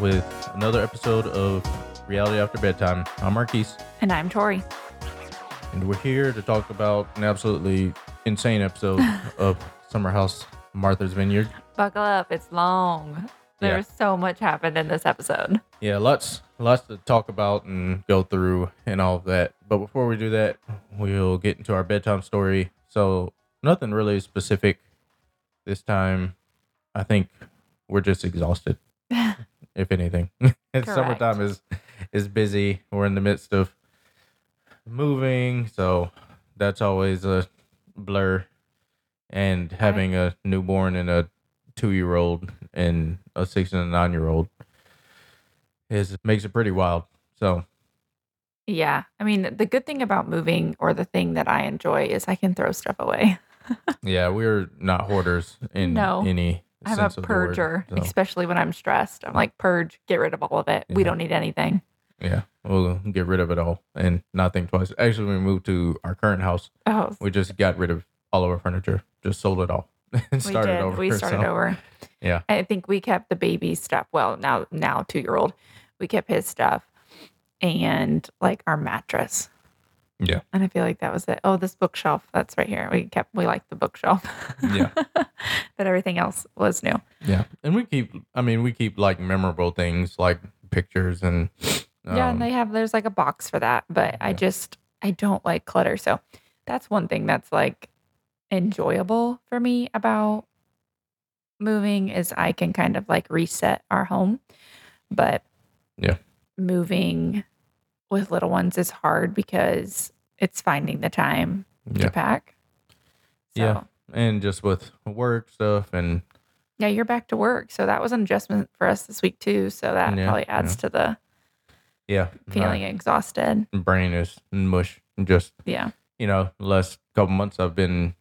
with another episode of Reality After Bedtime. I'm Marquis, And I'm Torie. and we're here to talk about an absolutely insane episode of Summer House Martha's Vineyard. Buckle up, it's long. Yeah. There's so much happened in this episode. Yeah, lots lots to talk about and go through and all of that. But before we do that, we'll get into our bedtime story. So nothing really specific this time. I think we're just exhausted, if anything. Summertime is is busy. We're in the midst of moving, so that's always a blur. And having a newborn and a two year old and a six and a nine year old is makes it pretty wild. So Yeah. I mean, the good thing about moving or the thing that I enjoy is I can throw stuff away. yeah, we're not hoarders in No. any I'm a the word, purger, so, especially when I'm stressed. I'm like, purge, get rid of all of it. We don't need anything. yeah, we'll get rid of it all and not think twice. Actually, we moved to our current house, Oh, we just got rid of all of our furniture, just sold it all, and we started did. over. We started so, over. Yeah. I think we kept the baby stuff. Well, now, now two year old, we kept his stuff and like our mattress. Yeah. And I feel like that was it. Oh, this bookshelf. That's right here. We kept, we liked the bookshelf. Yeah. but everything else was new. Yeah, and we keep. I mean, we keep like memorable things like pictures and. yeah. um, And they have, there's like a box for that. But I just, I don't like clutter. So that's one thing that's like enjoyable for me about moving is I can kind of like reset our home. But Yeah. moving with little ones is hard because it's finding the time yeah, to pack. So, Yeah. and just with work stuff and yeah, you're back to work. So that was an adjustment for us this week too. So that Yeah, probably adds to the yeah, feeling exhausted. brain is mush. Just Yeah. you know, last couple months I've been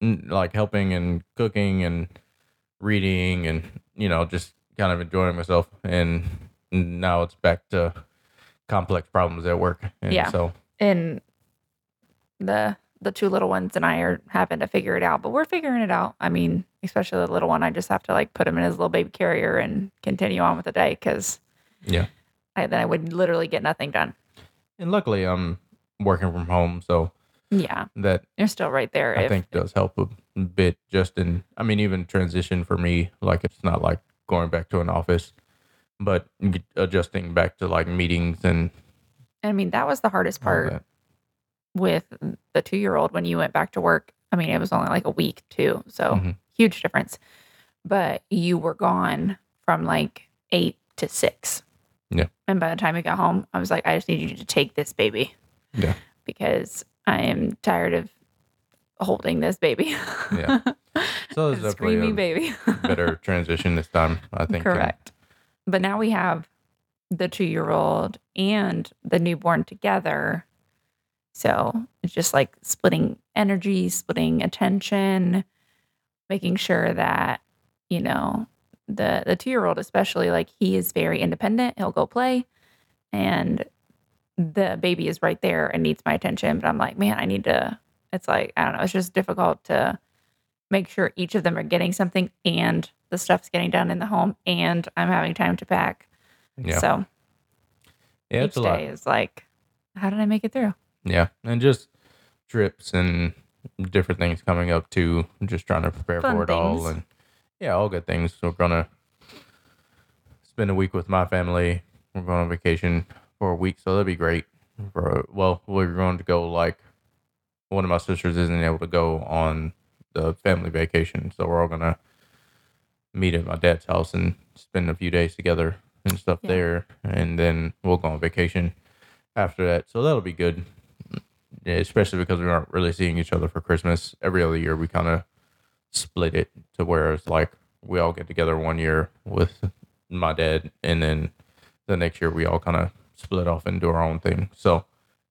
like helping and cooking and reading and you know just kind of enjoying myself. And now it's back to complex problems at work. And Yeah. So And the the two little ones and I are having to figure it out, but we're figuring it out. I mean, especially the little one, I just have to like put him in his little baby carrier and continue on with the day because yeah, I, then I would literally get nothing done. and luckily I'm working from home, so Yeah, that you're still right there. I if, think does help a bit just in I mean even transition for me like it's not like going back to an office but adjusting back to like meetings and I mean, that was the hardest part with the two year old when you went back to work. I mean, it was only like a week too, so Mhm. huge difference. But you were gone from like eight to six. Yeah. And by the time we got home, I was like, I just need you to take this baby. Yeah. Because I am tired of holding this baby. Yeah. So it's A screaming baby. better transition this time I think Correct. But now we have the two year old and the newborn together. So it's just like splitting energy, splitting attention, making sure that, you know, the the two year old especially, like he is very independent. He'll go play and the baby is right there and needs my attention. But I'm like, man, I need to it's like, I don't know, it's just difficult to make sure each of them are getting something and the stuff's getting done in the home and I'm having time to pack. yeah. So yeah each it's a lot. day is like, how did I make it through? yeah and just trips and different things coming up too just trying to prepare Fun for it all and yeah all good things. We're gonna spend a week with my family. We're going on vacation for a week so that'd be great. For well we're going to go like one of my sisters isn't able to go on the family vacation so we're all gonna meet at my dad's house and spend a few days together and stuff Yeah. there and then we'll go on vacation after that so that'll be good yeah, especially because we aren't really seeing each other for christmas every other year we kind of split it to where it's like we all get together one year with my dad and then the next year we all kind of split off and do our own thing so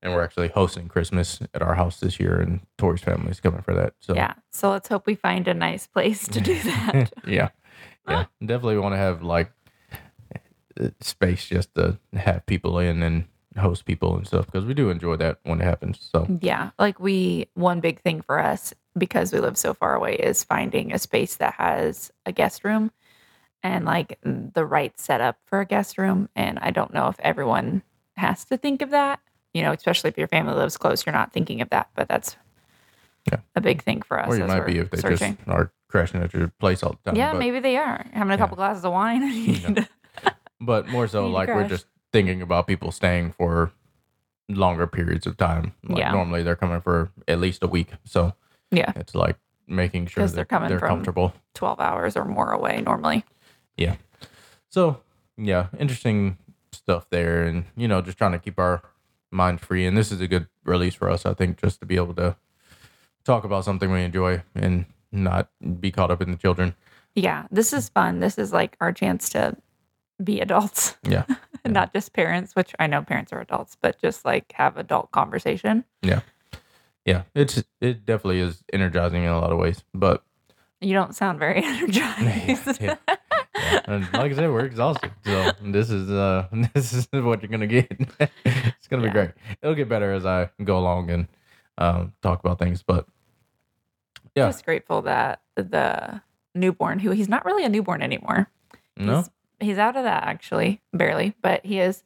and we're actually hosting christmas at our house this year and torie's family is coming for that so Yeah. So let's hope we find a nice place to do that. yeah yeah definitely want to have like uh, space just to have people in and host people and stuff because we do enjoy that when it happens so yeah. Like we, one big thing for us because we live so far away is finding a space that has a guest room and like the right setup for a guest room. And I don't know if everyone has to think of that. You know, especially if your family lives close, you're not thinking of that. But that's Yeah. a big thing for us. Or you as might we're be if they searching. just are crashing at your place all the time. yeah, but, maybe they are having a couple glasses of wine. Yeah. but more so like we're just thinking about people staying for longer periods of time. Like Yeah. normally they're coming for at least a week. So yeah, it's like making sure that they're coming they're comfortable. 12 hours or more away normally. Yeah. So yeah, interesting stuff there, and you know, just trying to keep our mind free. And this is a good release for us, I think, just to be able to talk about something we enjoy and not be caught up in the children. Yeah, this is fun. This is like our chance to be adults, Yeah, not just parents, which I know parents are adults, but just like have adult conversation. yeah. Yeah. It's it definitely is energizing in a lot of ways, but You don't sound very energized. yeah. Yeah. And like I said, we're exhausted. So this is uh this is what you're gonna get. it's gonna be great. It'll get better as I go along and um, talk about things. But Yeah. Just grateful that the newborn, who he's not really a newborn anymore. no, He's, he's out of that actually, barely, but he is.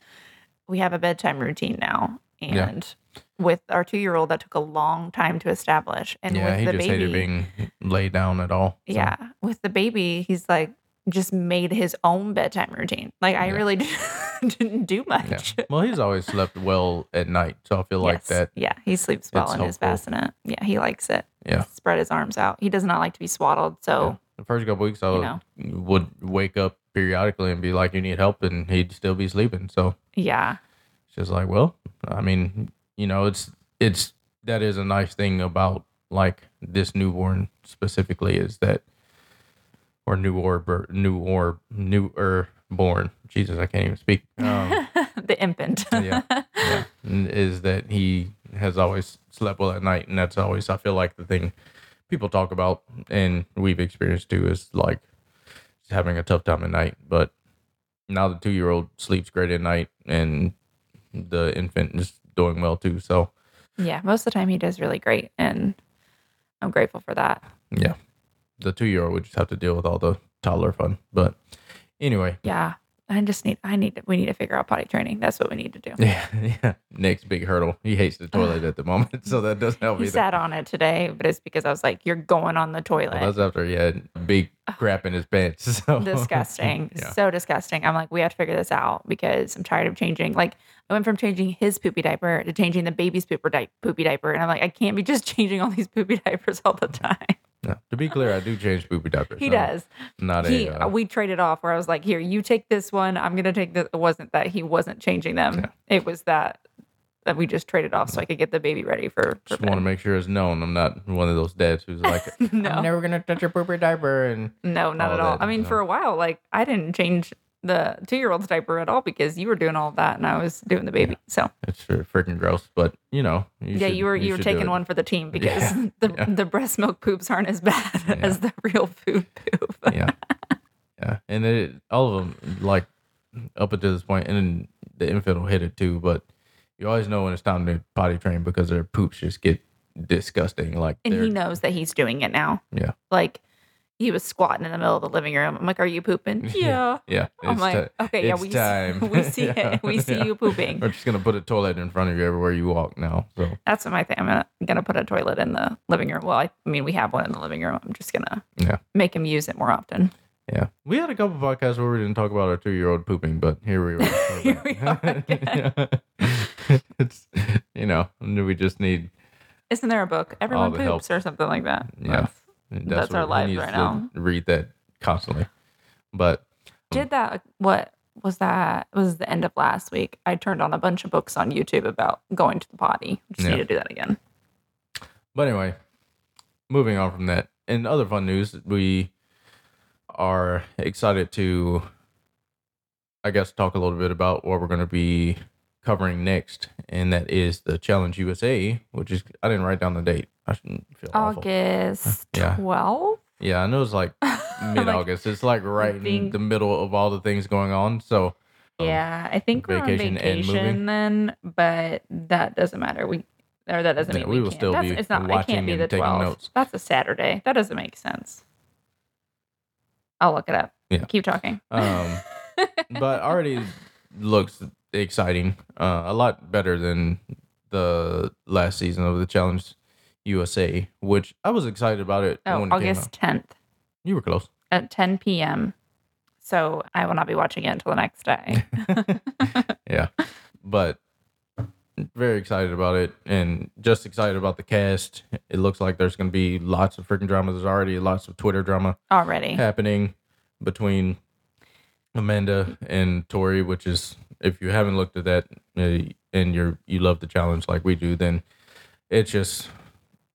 We have a bedtime routine now. Yeah. And with our two year old, that took a long time to establish. And yeah, with he the just baby, hated being laid down at all. So, Yeah. With the baby, he's like just made his own bedtime routine. Like I Yeah. really didn't do yeah. much. Well, he's always slept well at night, so I feel like Yes. that. Yeah. He sleeps well in his bassinet. Yeah. He likes it. Yeah. Spread his arms out. He does not like to be swaddled. So The first couple weeks, I know. would wake up periodically and be like, "You need help," and he'd still be sleeping. So yeah. it's just like, well, I mean, you know, it's it's that is a nice thing about like this newborn specifically is that or new or new or new or born. Jesus, I can't even speak. Um, the infant. yeah, yeah, is that he has always slept well at night, and that's always I feel like the thing people talk about and we've experienced too is like having a tough time at night. But now the two year old sleeps great at night, and the infant is doing well too. So yeah. Most of the time he does really great. And I'm grateful for that. yeah, the two year old would just have to deal with all the toddler fun. But anyway, Yeah. I just need, I need, to, we need to figure out potty training. That's what we need to do. yeah, yeah. Next big hurdle. He hates the toilet at the moment, so that doesn't help He either. sat on it today, but it's because I was like, you're going on the toilet. Well, that's after he had big crap in his pants. So disgusting. yeah. So disgusting. I'm like, we have to figure this out because I'm tired of changing. Like, I went from changing his poopy diaper to changing the baby's pooper di- poopy diaper. And I'm like, I can't be just changing all these poopy diapers all the time. Yeah. To be clear, I do change poopy diapers. He I'm does. Not He, a. Uh, we traded off where I was like, here, you take this one. I'm going to take this. It wasn't that he wasn't changing them. Yeah. It was that that we just traded off so I could get the baby ready for, for just want to make sure it's known. I'm not one of those dads who's like, No. I'm never gonna touch your poopy diaper. And No, not all at all. that, I mean, no. for a while, like I didn't change the two year old's diaper at all because you were doing all of that and I was doing the baby. So it's fr- freaking gross. But you know, you yeah, should- you were you, were taking one for the team because Yeah, the yeah. the breast milk poops aren't as bad Yeah. as the real food poop. yeah, yeah, and it all of them like up until this point, and then the infant will hit it too. But you always know when it's time to potty train because their poops just get disgusting. Like And he knows that he's doing it now. Yeah. Like he was squatting in the middle of the living room. I'm like, "Are you pooping?" Yeah. yeah. I'm it's like, ti- "Okay, yeah, it's we time. see, we see Yeah, it. We see yeah. you pooping." We're just gonna put a toilet in front of you everywhere you walk now. So That's what my thing. I'm gonna, gonna put a toilet in the living room. Well, I, I mean, we have one in the living room. I'm just gonna Yeah. make him use it more often. yeah, we had a couple podcasts where we didn't talk about our two-year-old pooping, but here we are. Here we are again. it's you know we just need Isn't there a book? Everyone the help. poops or something like that. Yeah. That's, that's, our what- he lives right to now. Read that constantly, but um, Did that? What was that? Was the end of last week. I turned on a bunch of books on YouTube about going to the potty. Just Yeah. need to do that again. But anyway, moving on from that. In other fun news, we are excited to, I guess, talk a little bit about what we're going to be covering next, and that is the Challenge USA, which is I didn't write down the date. I shouldn't feel. August Yeah. 12th. Yeah, I know it's like mid August. it's like right in the middle of all the things going on. So um, yeah, I think we're on vacation vacation then, but that doesn't matter. We or that doesn't Yeah, mean we we, will can't. still That's, be it's not. It watching can't be and the taking 12th. notes. That's a Saturday. That doesn't make sense. I'll look it up. Yeah. Keep talking. Um, but already looks exciting. Uh, a lot better than the last season of the Challenge USA, which I was excited about it Oh, it. August 10th You were close. at 10 p.m. So I will not be watching it until the next day. Yeah. But very excited about it and just excited about the cast. It looks like there's going to be lots of freaking drama. There's already lots of Twitter drama Already. happening between Amanda and Tori, which is if you haven't looked at that uh, and you're you love the challenge like we do, then it's just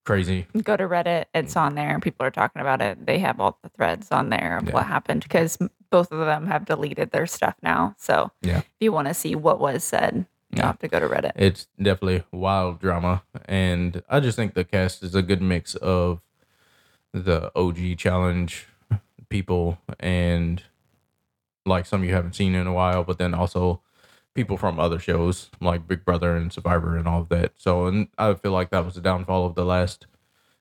crazy. Go to Reddit. It's on there. People are talking about it. They have all the threads on there of Yeah. what happened because both of them have deleted their stuff now. So Yeah. if you want to see what was said, you Yeah. have to go to Reddit. It's definitely wild drama, and I just think the cast is a good mix of the OG challenge people and like some you haven't seen in a while, but then also people from other shows like Big Brother and Survivor and all of that. So, and I feel like that was the downfall of the last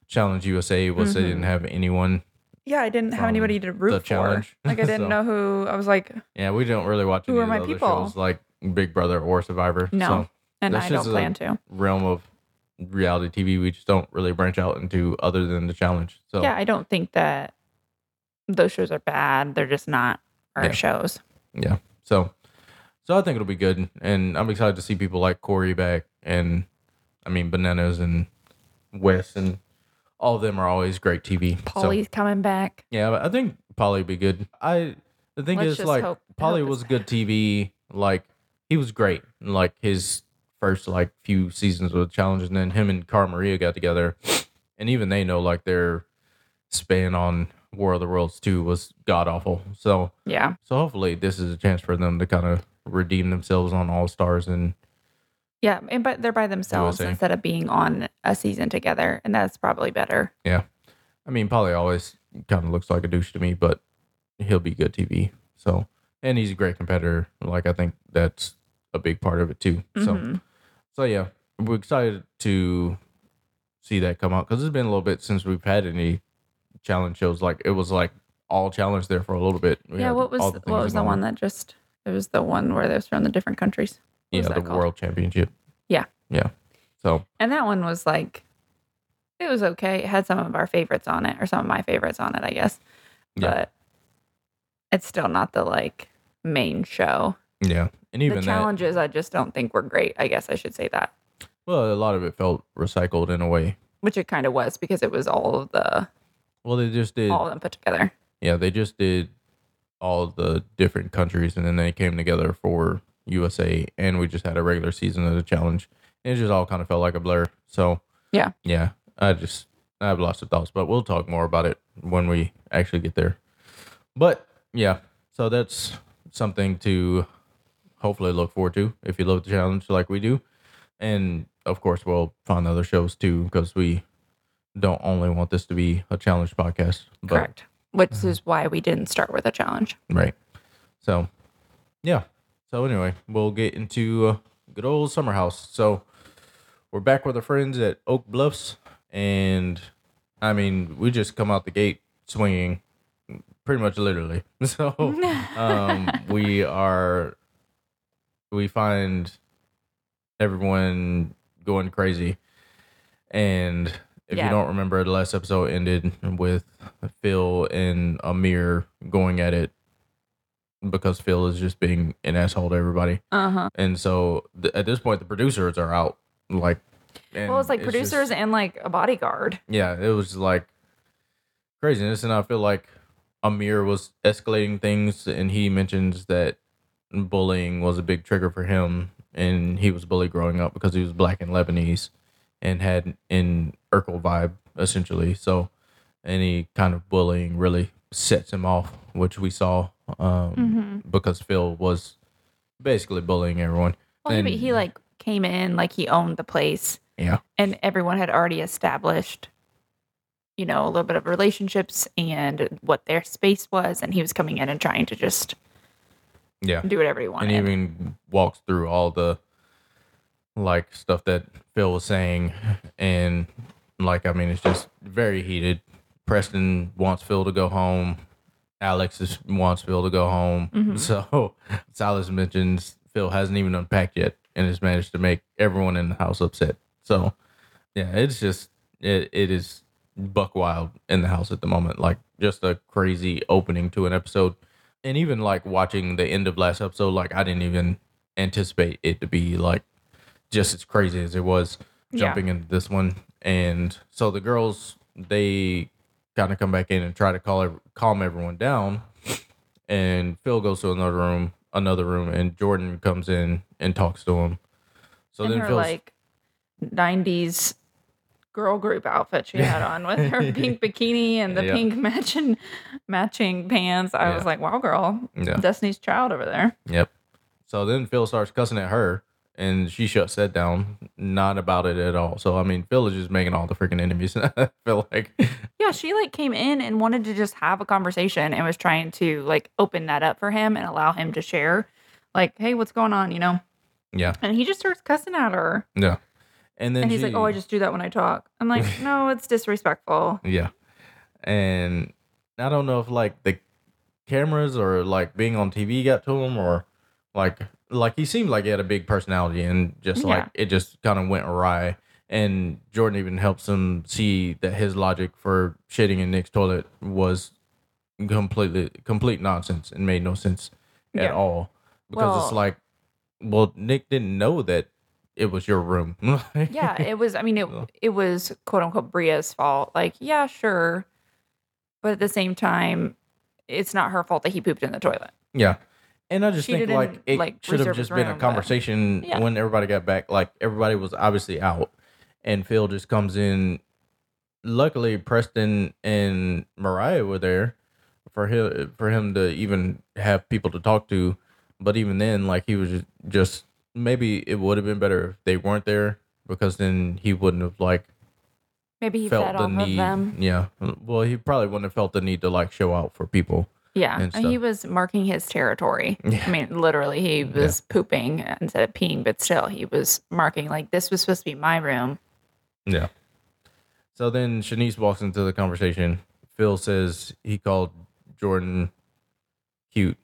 Challenge USA was they didn't mm-hmm. have anyone. Yeah, I didn't have anybody to root the for. challenge. Like I didn't So- know who. I was like, Yeah, we don't really watch Who any are of my people? shows like Big Brother or Survivor. No. So and I don't plan to. realm of reality TV we just don't really branch out into other than the challenge. So Yeah, I don't think that those shows are bad. They're just not our Yeah. shows. yeah. So so I think it'll be good. And I'm excited to see people like Cory back and I mean Bananas and Wes and all of them are always great TV. So Paulie's coming back. yeah, I think Paulie would be good. I the thing Let's is like hope- Paulie hope was good TV. Like he was great. Like his first like few seasons with the challenge, and then him and Cara Maria got together, and even they know like their span on War of the Worlds two was god awful. So Yeah. so hopefully this is a chance for them to kind of redeem themselves on All Stars and Yeah. And but they're by themselves USA. instead of being on a season together. And that's probably better. yeah. I mean Paulie always kind of looks like a douche to me, but he'll be good TV. So and he's a great competitor. Like I think that's a big part of it too. So Mhm. so yeah, we're excited to see that come out because it's been a little bit since we've had any challenge shows. Like it was like all challenge there for a little bit. We yeah. What was the what was the one that just it was the one where they was from the different countries. What yeah the called? world championship. Yeah. yeah. So And that one was like it was okay. It had some of our favorites on it, or some of my favorites on it, I guess. Yeah. But it's still not the like main show. yeah, and even the that. challenges I just don't think were great. I guess I should say that. Well, a lot of it felt recycled in a way. Which it kind of was because it was all of the Well, they just did. all of them put together. Yeah, they just did all the different countries, and then they came together for USA, and we just had a regular season of the challenge. And it just all kind of felt like a blur. So Yeah. yeah, I just I have lots of thoughts, but we'll talk more about it when we actually get there. But yeah, so that's something to hopefully look forward to if you love the challenge like we do, and of course we'll find other shows too because we don't only want this to be a challenge podcast, but Correct. Which Mm-hmm. is why we didn't start with a challenge. Right. So, yeah. So anyway, we'll get into uh, good old summer house. So we're back with our friends at Oak Bluffs, and I mean, we just come out the gate swinging, pretty much literally. So um, we are, we find everyone going crazy, and if Yeah. you don't remember, the last episode ended with Phil and Amir going at it because Phil is just being an asshole to everybody. Uh huh. And so th- at this point, the producers are out. Like, and Well, it's like just- producers and like a bodyguard. yeah, it was like craziness. And I feel like Amir was escalating things, and he mentions that bullying was a big trigger for him. And he was bullied growing up because he was black and Lebanese and had an Urkel vibe, essentially. So, any kind of bullying really sets him off, which we saw um, because Phil was basically bullying everyone. Well, he, And- he like came in like he owned the place, Yeah. and everyone had already established, you know, a little bit of relationships and what their space was, and he was coming in and trying to just Yeah. do whatever he wanted. and even walks through all the like stuff that Phil was saying, and like I mean, it's just very heated. Preston wants Phil to go home. Alex is, wants Phil to go home. Mhm. So Silas mentions Phil hasn't even unpacked yet and has managed to make everyone in the house upset. So yeah, it's just it, it is buck wild in the house at the moment. Like just a crazy opening to an episode. And even like watching the end of last episode, like I didn't even anticipate it to be like just as crazy as it was Yeah. jumping into this one. And so the girls they kind of come back in and try to call calm everyone down. And Phil goes to another room, another room, and Jordan comes in and talks to him. So then her Phil's like 90s girl group outfit she had on with her pink bikini and the Yeah. pink matching matching pants. I was like, wow, girl, Yeah. Destiny's Child over there. Yep. So then Phil starts cussing at her, and she shuts that down. Not about it at all. So I mean, Phil is just making all the freaking enemies. I feel like, Yeah, she like came in and wanted to just have a conversation and was trying to like open that up for him and allow him to share. Like, hey, what's going on? You know? yeah, And he just starts cussing at her. yeah. And then And he's like, Oh, I just do that when I talk. I'm like, No, it's disrespectful. yeah. And I don't know if like the cameras or like being on TV got to him or like like he seemed like he had a big personality and just like it just kind of went awry. And Jordan even helps him see that his logic for shitting in Nick's toilet was completely complete nonsense and made no sense at all. Because it's like, well, Nick didn't know that it was your room. yeah, it was. I mean, it it was quote unquote Bria's fault. Like, yeah, sure, but at the same time, it's not her fault that he pooped in the toilet. Yeah. And I just She think didn't, like it like, should have just his been a room, but- conversation Yeah. when everybody got back. Like everybody was obviously out, and Phil just comes in. Luckily, Preston and Mariah were there for him for him to even have people to talk to. But even then, like he was just, just maybe it would have been better if they weren't there because then he wouldn't have like Maybe he felt the need. Yeah, well, he probably wouldn't have felt the need to like show out for people. Yeah, and and he was marking his territory. Yeah. I mean, literally, he was pooping instead of peeing, but still, he was marking like this was supposed to be my room. Yeah. So then Shanice walks into the conversation. Phil says he called Jordan cute.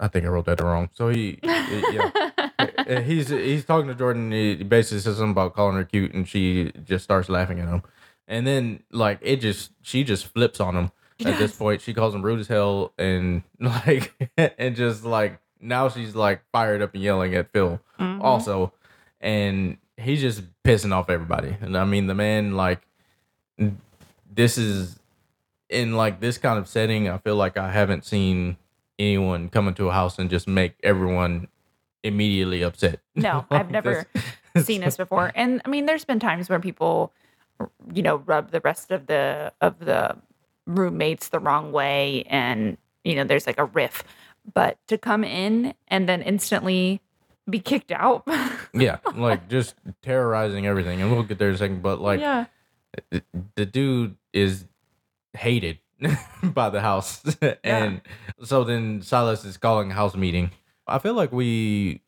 I think I wrote that wrong. So he, yeah, Uh, he's he's talking to Jordan. He basically says something about calling her cute, and she just starts laughing at him. And then like it just she just flips on him at this point. She calls him rude as hell, and like and just like now she's like fired up and yelling at Phil Mhm. also, and he's just pissing off everybody. And I mean, the man like this is in like this kind of setting. I feel like I haven't seen anyone come into a house and just make everyone immediately upset. No, I've never seen this before. And I mean, there's been times where people, you know, rub the rest of the of the roommates the wrong way, and you know, there's like a riff. But to come in and then instantly be kicked out, yeah, like just terrorizing everything, and we'll get there in a second. But like, yeah, the dude is hated by the house. And so then silas is calling a house meeting. I feel like we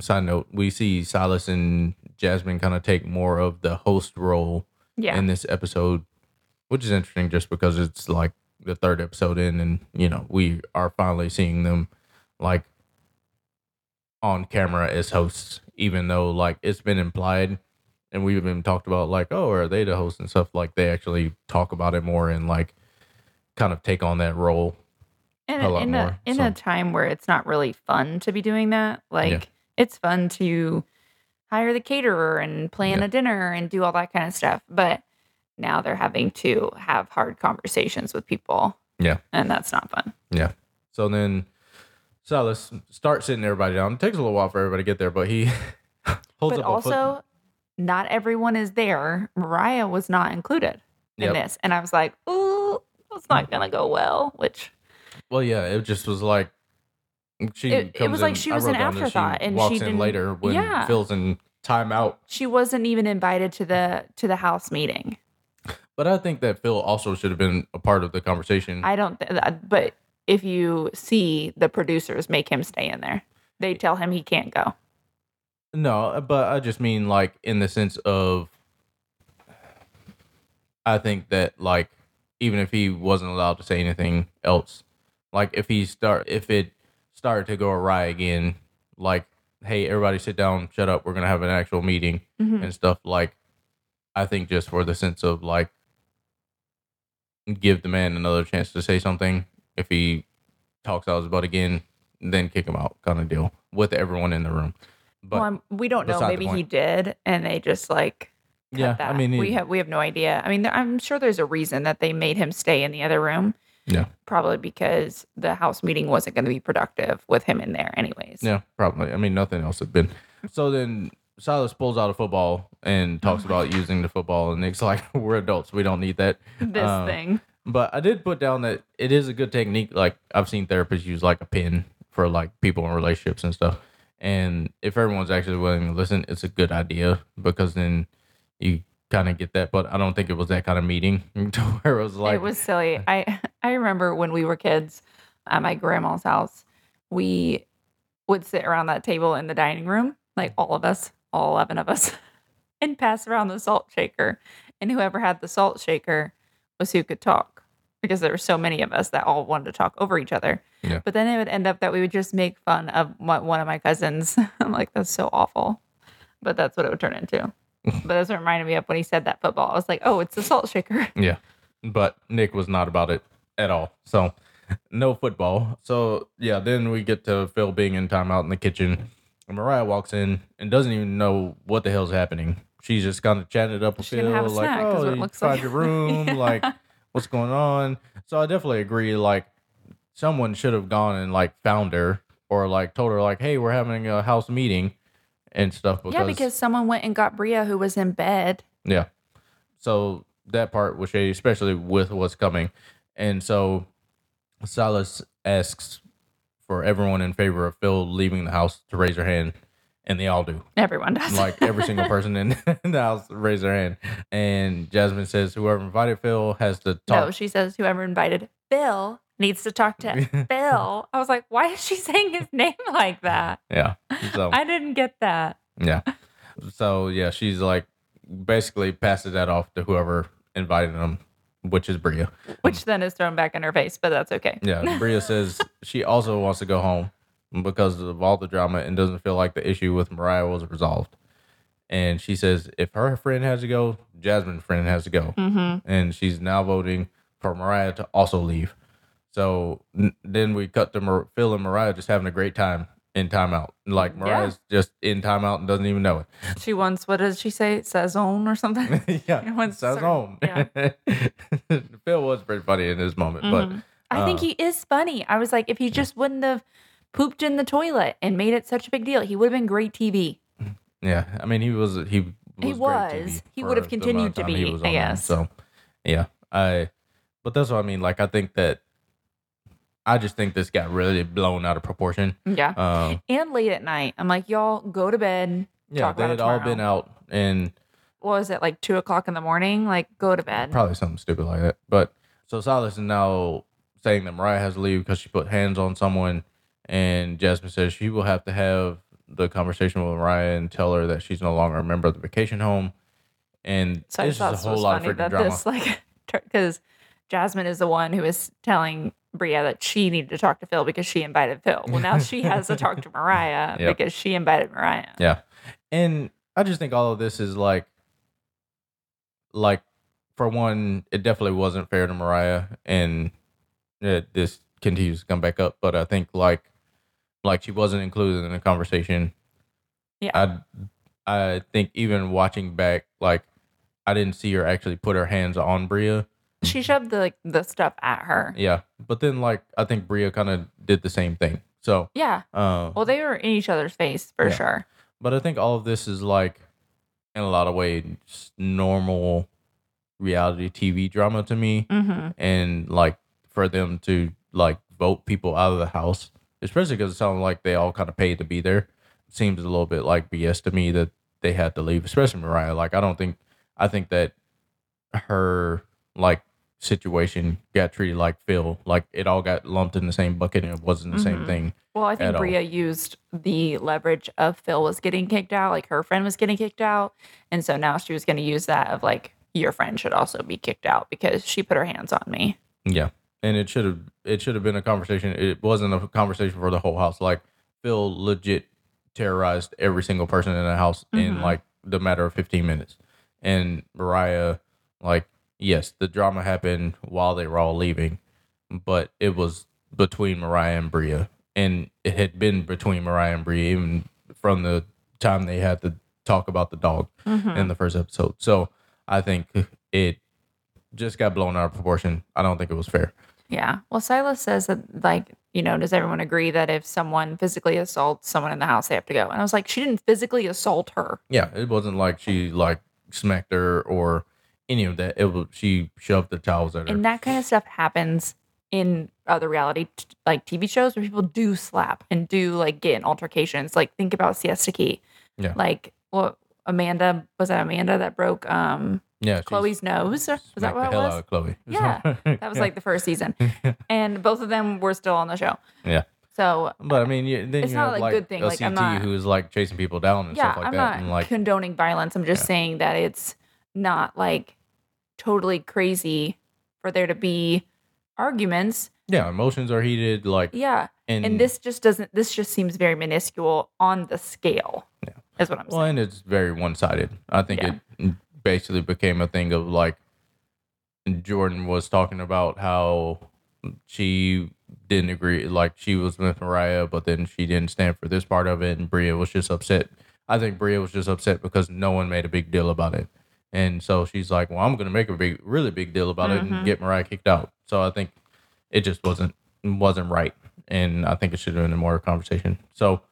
side note we see silas and jasmine kind of take more of the host role yeah, in this episode which is interesting just because it's like the third episode in and you know we are finally seeing them like on camera as hosts even though like it's been implied and we've been talked about like oh are they the hosts and stuff like they actually talk about it more and like kind of take on that role and a lot in more, a in so. a time where it's not really fun to be doing that, like it's fun to hire the caterer and plan Yeah. a dinner and do all that kind of stuff, but now they're having to have hard conversations with people. Yeah. and that's not fun. yeah so then silas starts sitting everybody down it takes a little while for everybody to get there but he holds but up also, not everyone is there. Mariah was not included in Yep. this, and I was like, "Ooh, it's not gonna go well." Which Well, yeah, it just was like she. It- it was like she was an that she afterthought, and walks she in later when Yeah. Phil's in timeout. she wasn't even invited to the to the house meeting. But I think that Phil also should have been a part of the conversation. I don't. Th- that- but if you see the producers make him stay in there, they tell him he can't go. no, but I just mean like in the sense of, I think that like even if he wasn't allowed to say anything else. Like if he start if it started to go awry again, like hey everybody sit down, shut up, we're gonna have an actual meeting Mhm. and stuff. Like I think just for the sense of like give the man another chance to say something. If he talks out his butt again, then kick him out, kind of deal with everyone in the room. But well, I'm- we don't know. Maybe he did, and they just like yeah, that. I mean, we have we have no idea. I mean, there, I'm sure there's a reason that they made him stay in the other room. Yeah. probably because the house meeting wasn't going to be productive with him in there, anyways. Yeah, probably. I mean, nothing else had been. So then Silas pulls out a football and talks about using the football, and Nick's like, "We're adults. We don't need that." This Uh, thing. But I did put down that it is a good technique. Like I've seen therapists use like a pin for like people in relationships and stuff. And if everyone's actually willing to listen, it's a good idea because then you kind of get that. But I don't think it was that kind of meeting to where it was like, it was silly. I I remember when we were kids at my grandma's house, we would sit around that table in the dining room, like all of us, all eleven of us, and pass around the salt shaker. And whoever had the salt shaker was who could talk because there were so many of us that all wanted to talk over each other. Yeah. But then it would end up that we would just make fun of one one of my cousins. I'm like, that's so awful. But that's what it would turn into. but that's what reminded me of when he said that football. I was like, oh, it's the salt shaker. Yeah. But Nick was not about it at all. So no football. So yeah, then we get to Phil being in timeout in the kitchen. And Mariah walks in and doesn't even know what the hell's happening. She's just kind of chatting it up with Phil, like, snack, oh, you looks find like." your room, Yeah. like what's going on. So I definitely agree. Like someone should have gone and like found her or like told her like, hey, we're having a house meeting and stuff. Because, yeah, because someone went and got Bria who was in bed. yeah. So that part was shady, especially with what's coming. And so Silas asks for everyone in favor of Phil leaving the house to raise their hand, and they all do. Everyone does. Like every single person in, the house raise their hand. And Jasmine says whoever invited Phil has to talk. no, she says whoever invited Bill needs to talk to Bill. I was like, why is she saying his name like that? yeah. So I didn't get that. yeah. So yeah, she's like basically passes that off to whoever invited him, which is Bria. Which then is thrown back in her face, but that's okay. Yeah, Bria says she also wants to go home because of all the drama and doesn't feel like the issue with Mariah was resolved. And she says if her friend has to go, Jasmine's friend has to go. Mm-hmm. And she's now voting for Mariah to also leave. So n- then we cut to Mar- Phil and Mariah just having a great time in timeout. Like Yeah. Mariah's just in timeout and doesn't even know it. She wants, what does she say? Saison or something? yeah, sounds certain- yeah. Phil was pretty funny in this moment, Mhm. I think uh, he is funny. I was like, if he just wouldn't have pooped in the toilet and made it such a big deal, he would have been great TV. yeah, I mean he was he was He great was. TV He would have continued to be, I guess. So yeah, I but that's what I mean. Like I think that I just think this got really blown out of proportion. Yeah. Um, and late at night. I'm like, y'all go to bed. yeah, Talk they about had it all been out and What was it like two o'clock in the morning? Like, go to bed. probably something stupid like that. But so Silas is now saying that Mariah has to leave because she put hands on someone, and Jasmine says she will have to have the conversation with Mariah and tell her that she's no longer a member of the vacation home. And So I it's just thought just a whole lot of freaking drama. this like because Jasmine is the one who is telling Bria that she needed to talk to Phil because she invited Phil. Well, now she has to talk to Mariah Yep. because she invited Mariah. Yeah. And I just think all of this is like like for one, it definitely wasn't fair to Mariah and it, this continues to come back up. But I think like like she wasn't included in the conversation. Yeah. I I think even watching back, like I didn't see her actually put her hands on Bria. She shoved the like the stuff at her. Yeah. But then like I think Bria kind of did the same thing. So Yeah. uh Well, they were in each other's face for Yeah. sure. But I think all of this is like, in a lot of ways, normal reality TV drama to me. Mm-hmm. And like for them to like vote people out of the house, especially because it sounded like they all kind of paid to be there, It seems a little bit like BS to me that they had to leave, especially Mariah. Like, I don't think, I think that her like situation got treated like Phil. Like, it all got lumped in the same bucket and it wasn't the same Mhm. thing. Well, I At think all. Bria used the leverage of Phil was getting kicked out, like her friend was getting kicked out, and so now she was going to use that of like your friend should also be kicked out because she put her hands on me. Yeah, and it should have it should have been a conversation. It wasn't a conversation for the whole house. Like Phil legit terrorized every single person in the house in Mhm. like the matter of fifteen minutes, and Mariah, like yes, the drama happened while they were all leaving, but it was between Mariah and Bria, and it had been between Mariah and Bria even from the time they had to talk about the dog Mhm. in the first episode. So I think it just got blown out of proportion. I don't think it was fair. Yeah. Well, Silas says that, like, you know, does everyone agree that if someone physically assaults someone in the house, they have to go? And I was like, she didn't physically assault her. Yeah, it wasn't like she like smacked her or any of that. It was she shoved the towels at her. And that kind of stuff happens in other reality, t- like TV shows where people do slap and do like get in altercations. Like, think about Siesta Key. Yeah. Like, well, Amanda, was that Amanda that broke um yeah, Chloe's nose? Was that what it was? Chloe. Yeah, That was like the first season. And both of them were still on the show. Yeah. So But I mean, you, then It's you not, have like, good thing, a like, I'm not- who's like chasing people down and yeah, stuff like I'm that, not and like condoning violence. I'm just Yeah. saying that it's not like totally crazy for there to be arguments. yeah, emotions are heated. Like Yeah. and, And this just doesn't this just seems very minuscule on the scale. Yeah. Is what I'm Well, saying. and it's very one sided. I think Yeah. it basically became a thing of like Jordan was talking about how she didn't agree, like she was with Mariah, but then she didn't stand for this part of it, and Bria was just upset. I think Bria was just upset because no one made a big deal about it, and so she's like, "Well, I'm gonna make a big, really big deal about it Mhm. and get Mariah kicked out." So I think it just wasn't wasn't right, and I think it should have been a more conversation. So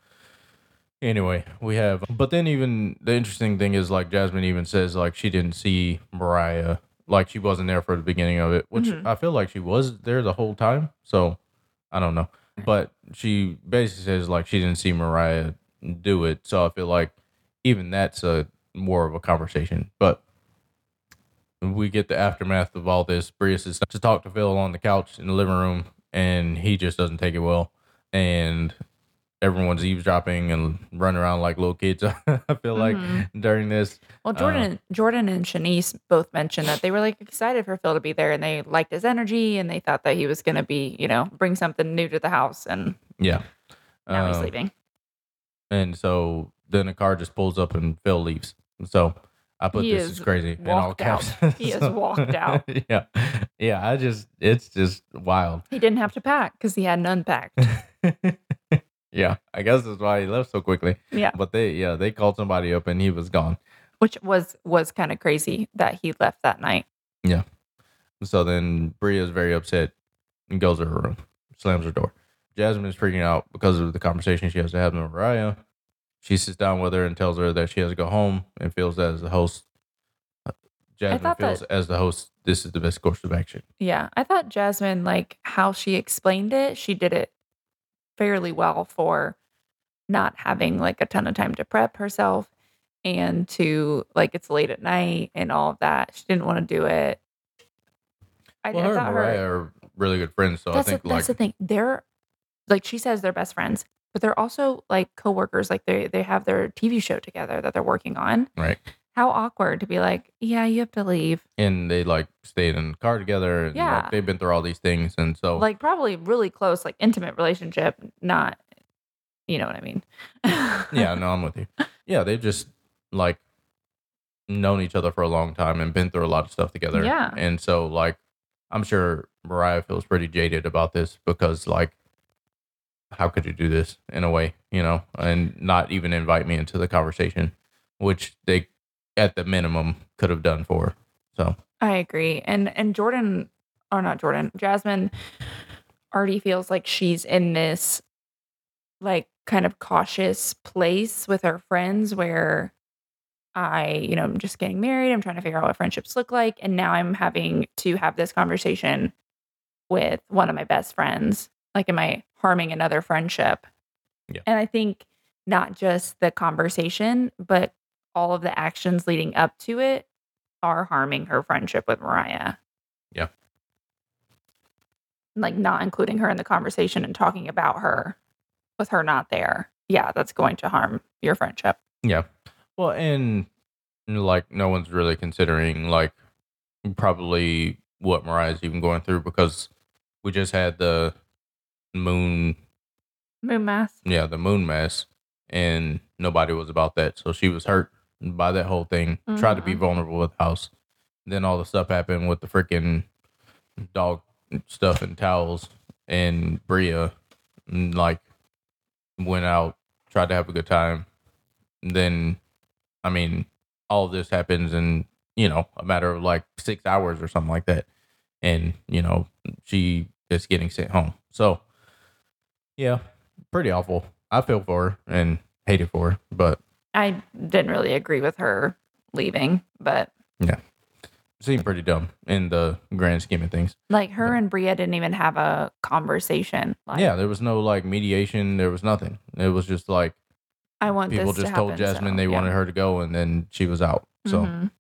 anyway we have but then even the interesting thing is like jasmine even says like she didn't see mariah. Like she wasn't there for the beginning of it which Mhm. i feel like she was there the whole time so i don't know. But she basically says like she didn't see mariah do it so i feel like even that's a more of a conversation. But we get the aftermath of all this. Brius is to talk to phil on the couch in the living room and he just doesn't take it well. And everyone's eavesdropping and running around like little kids. I feel like Mhm. during this. Well, Jordan, Jordan and Shanice both mentioned that they were like excited for Phil to be there, and they liked his energy, and they thought that he was going to be, you know, bring something new to the house, and Yeah. now he's Um, leaving. And so then a car just pulls up and Phil leaves. So I put He this is is crazy in all out. caps. He has walked out. yeah. Yeah. I just, it's just wild. He didn't have to pack because he hadn't unpacked. yeah. I guess that's why he left so quickly. yeah, But they, yeah, they called somebody up and he was gone. which was was kind of crazy that he left that night. Yeah. So then Bria is very upset and goes to her room, slams her door. Jasmine is freaking out because of the conversation she has to have with Mariah. She sits down with her and tells her that she has to go home and feels that as the host. Uh, Jasmine thought feels as the host, this is the best course of action. Yeah, I thought Jasmine, like how she explained it, she did it fairly well for not having like a ton of time to prep herself and to like it's late at night and all of that. She didn't want to do it. I, Well, I her and Mariah her. are really good friends, so I think the, like that's the thing. They're like she says they're best friends, but they're also like coworkers. Like they they have their TV show together that they're working on. right, How awkward to be like, yeah, you have to leave. and they like stayed in the car together, and Yeah. like, they've been through all these things, and so like probably really close, like intimate relationship, not you know what I mean. yeah, no, I'm with you. Yeah, they've just like known each other for a long time and been through a lot of stuff together. Yeah. And so like I'm sure Mariah feels pretty jaded about this because like how could you do this in a way, you know, and not even invite me into the conversation, which they at the minimum could have done for. So I agree. And and Jordan or not Jordan, Jasmine already feels like she's in this like kind of cautious place with her friends where I, you know, I'm just getting married. I'm trying to figure out what friendships look like. And now I'm having to have this conversation with one of my best friends. Like, am I harming another friendship? Yeah. And I think not just the conversation, but all of the actions leading up to it are harming her friendship with Mariah. Yeah. Like not including her in the conversation and talking about her with her not there. Yeah, that's going to harm your friendship. Yeah. Well, and like no one's really considering like probably what Mariah's even going through because we just had the moon, Moon mass. yeah, the moon mass, and nobody was about that. So she was hurt by that whole thing. Tried to be Mhm. vulnerable with the house. Then all the stuff happened with the freaking dog stuff and towels, and Bria, mm, like, went out, tried to have a good time. And then, I mean, all of this happens in you know a matter of like six hours or something like that, and you know she is getting sent home. So, yeah, pretty awful. I feel for her and hate it for her, but I didn't really agree with her leaving, but yeah, seemed pretty dumb in the grand scheme of things. like her and Bria didn't even have a conversation. Like, yeah, there was no like mediation. There was nothing. It was just like I want people this to just told happen, Jasmine so, they yeah. wanted her to go, and then she was out. So Mhm.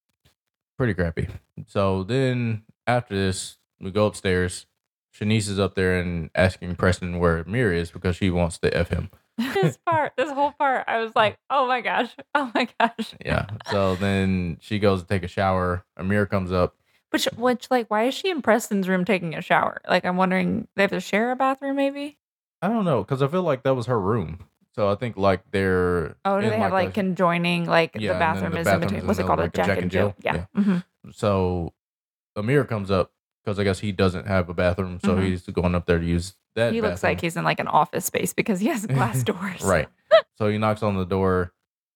pretty crappy. So then after this, we go upstairs. Shanice is up there and asking Preston where Amir is because she wants to f him. This part, this whole part, I was like, oh my gosh, oh my gosh. Yeah. so then she goes to take a shower. Amir comes up. Which, which, like, why is she in Preston's room taking a shower? Like, I'm wondering, they have to share a bathroom, maybe? I don't know because I feel like that was her room. So I think like they're Oh, do they have like a- conjoining? Like Yeah, the bathroom the is in between. What's it called? like, a Jack, and Jill. Yeah. hmm So Amir comes up because I guess he doesn't have a bathroom, so Mhm. he's going up there to use that. He looks like bathroom. he's in like an office space because he has glass doors. right. so he knocks on the door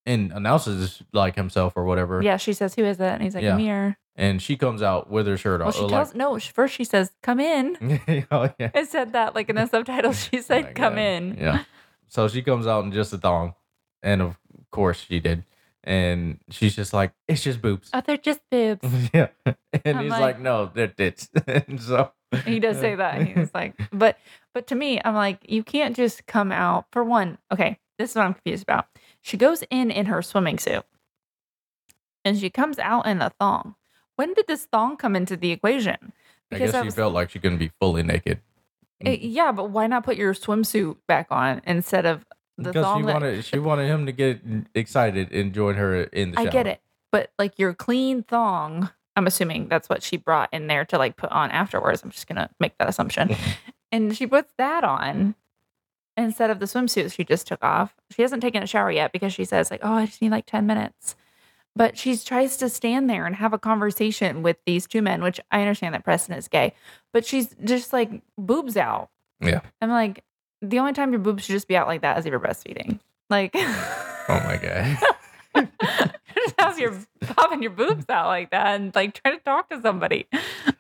and announces like himself or whatever. Yeah. She says, "Who is it?" And he's like, Yeah. "Amir." And she comes out with her shirt Well, off. she like- tells no. sh- First, she says, "Come in." oh yeah. It said that like in the subtitles. She Oh said, my "Come God. in." Yeah. So she comes out in just a thong, and of course she did. And she's just like, "It's just boobs." Oh, they're just boobs. yeah. And I'm he's like- like, "No, they're tits." and so he does say that. He was like, but but to me, I'm like, you can't just come out for one. Okay, this is what I'm confused about. She goes in in her swimming suit, and she comes out in a thong. When did this thong come into the equation? I guess I she was- felt like she couldn't be fully naked. Eh, yeah, but why not put your swimsuit back on instead of the because she that- wanted she wanted him to get excited and join her in the shower. I get it, but like your clean thong. I'm assuming that's what she brought in there to like put on afterwards. I'm just gonna make that assumption. and she puts that on instead of the swimsuit she just took off. She hasn't taken a shower yet because she says like, "Oh, I just need like 10 minutes." But she tries to stand there and have a conversation with these two men, which I understand that Preston is gay, but she's just like boobs out. Yeah. I'm like, the only time your boobs should just be out like that is if you're breastfeeding. Like, Oh my god. how's your popping your boobs out like that and like trying to talk to somebody.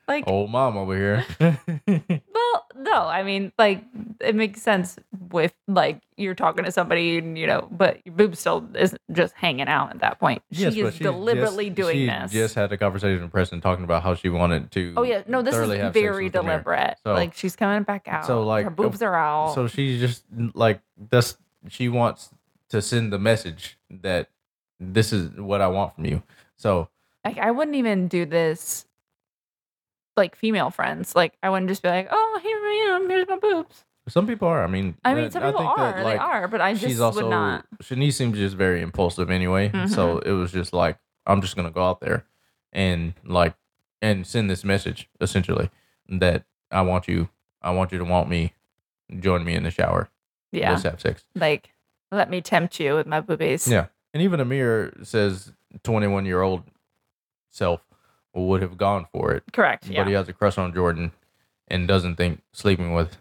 Like, Old mom over here. well, no, I mean, like it makes sense with like you're talking to somebody and you know, but your boob still isn't just hanging out at that point. She but is she's deliberately just- doing she this. Just had a conversation with Preston talking about how she wanted to. oh yeah, no, this is very deliberate. So- like she's coming back out. so, like, her boobs are out. So she just like that's she wants to send the message that this is what I want from you. So like I wouldn't even do this like female friends. Like I wouldn't just be like, oh, here, you know, here's my boobs. some people are. I mean, I mean, some people think are, that, they are, but I just she's also would not. Shanice seems just very impulsive anyway. So Mm-hmm. it was just like I'm just gonna go out there and like and send this message essentially that I want you. I want you to want me. Join me in the shower. Yeah, Let's have sex. like let me tempt you with my boobies. Yeah. And even Amir says 21 year old self would have gone for it, correct. Yeah, but he has a crush on Jordan and doesn't think sleeping with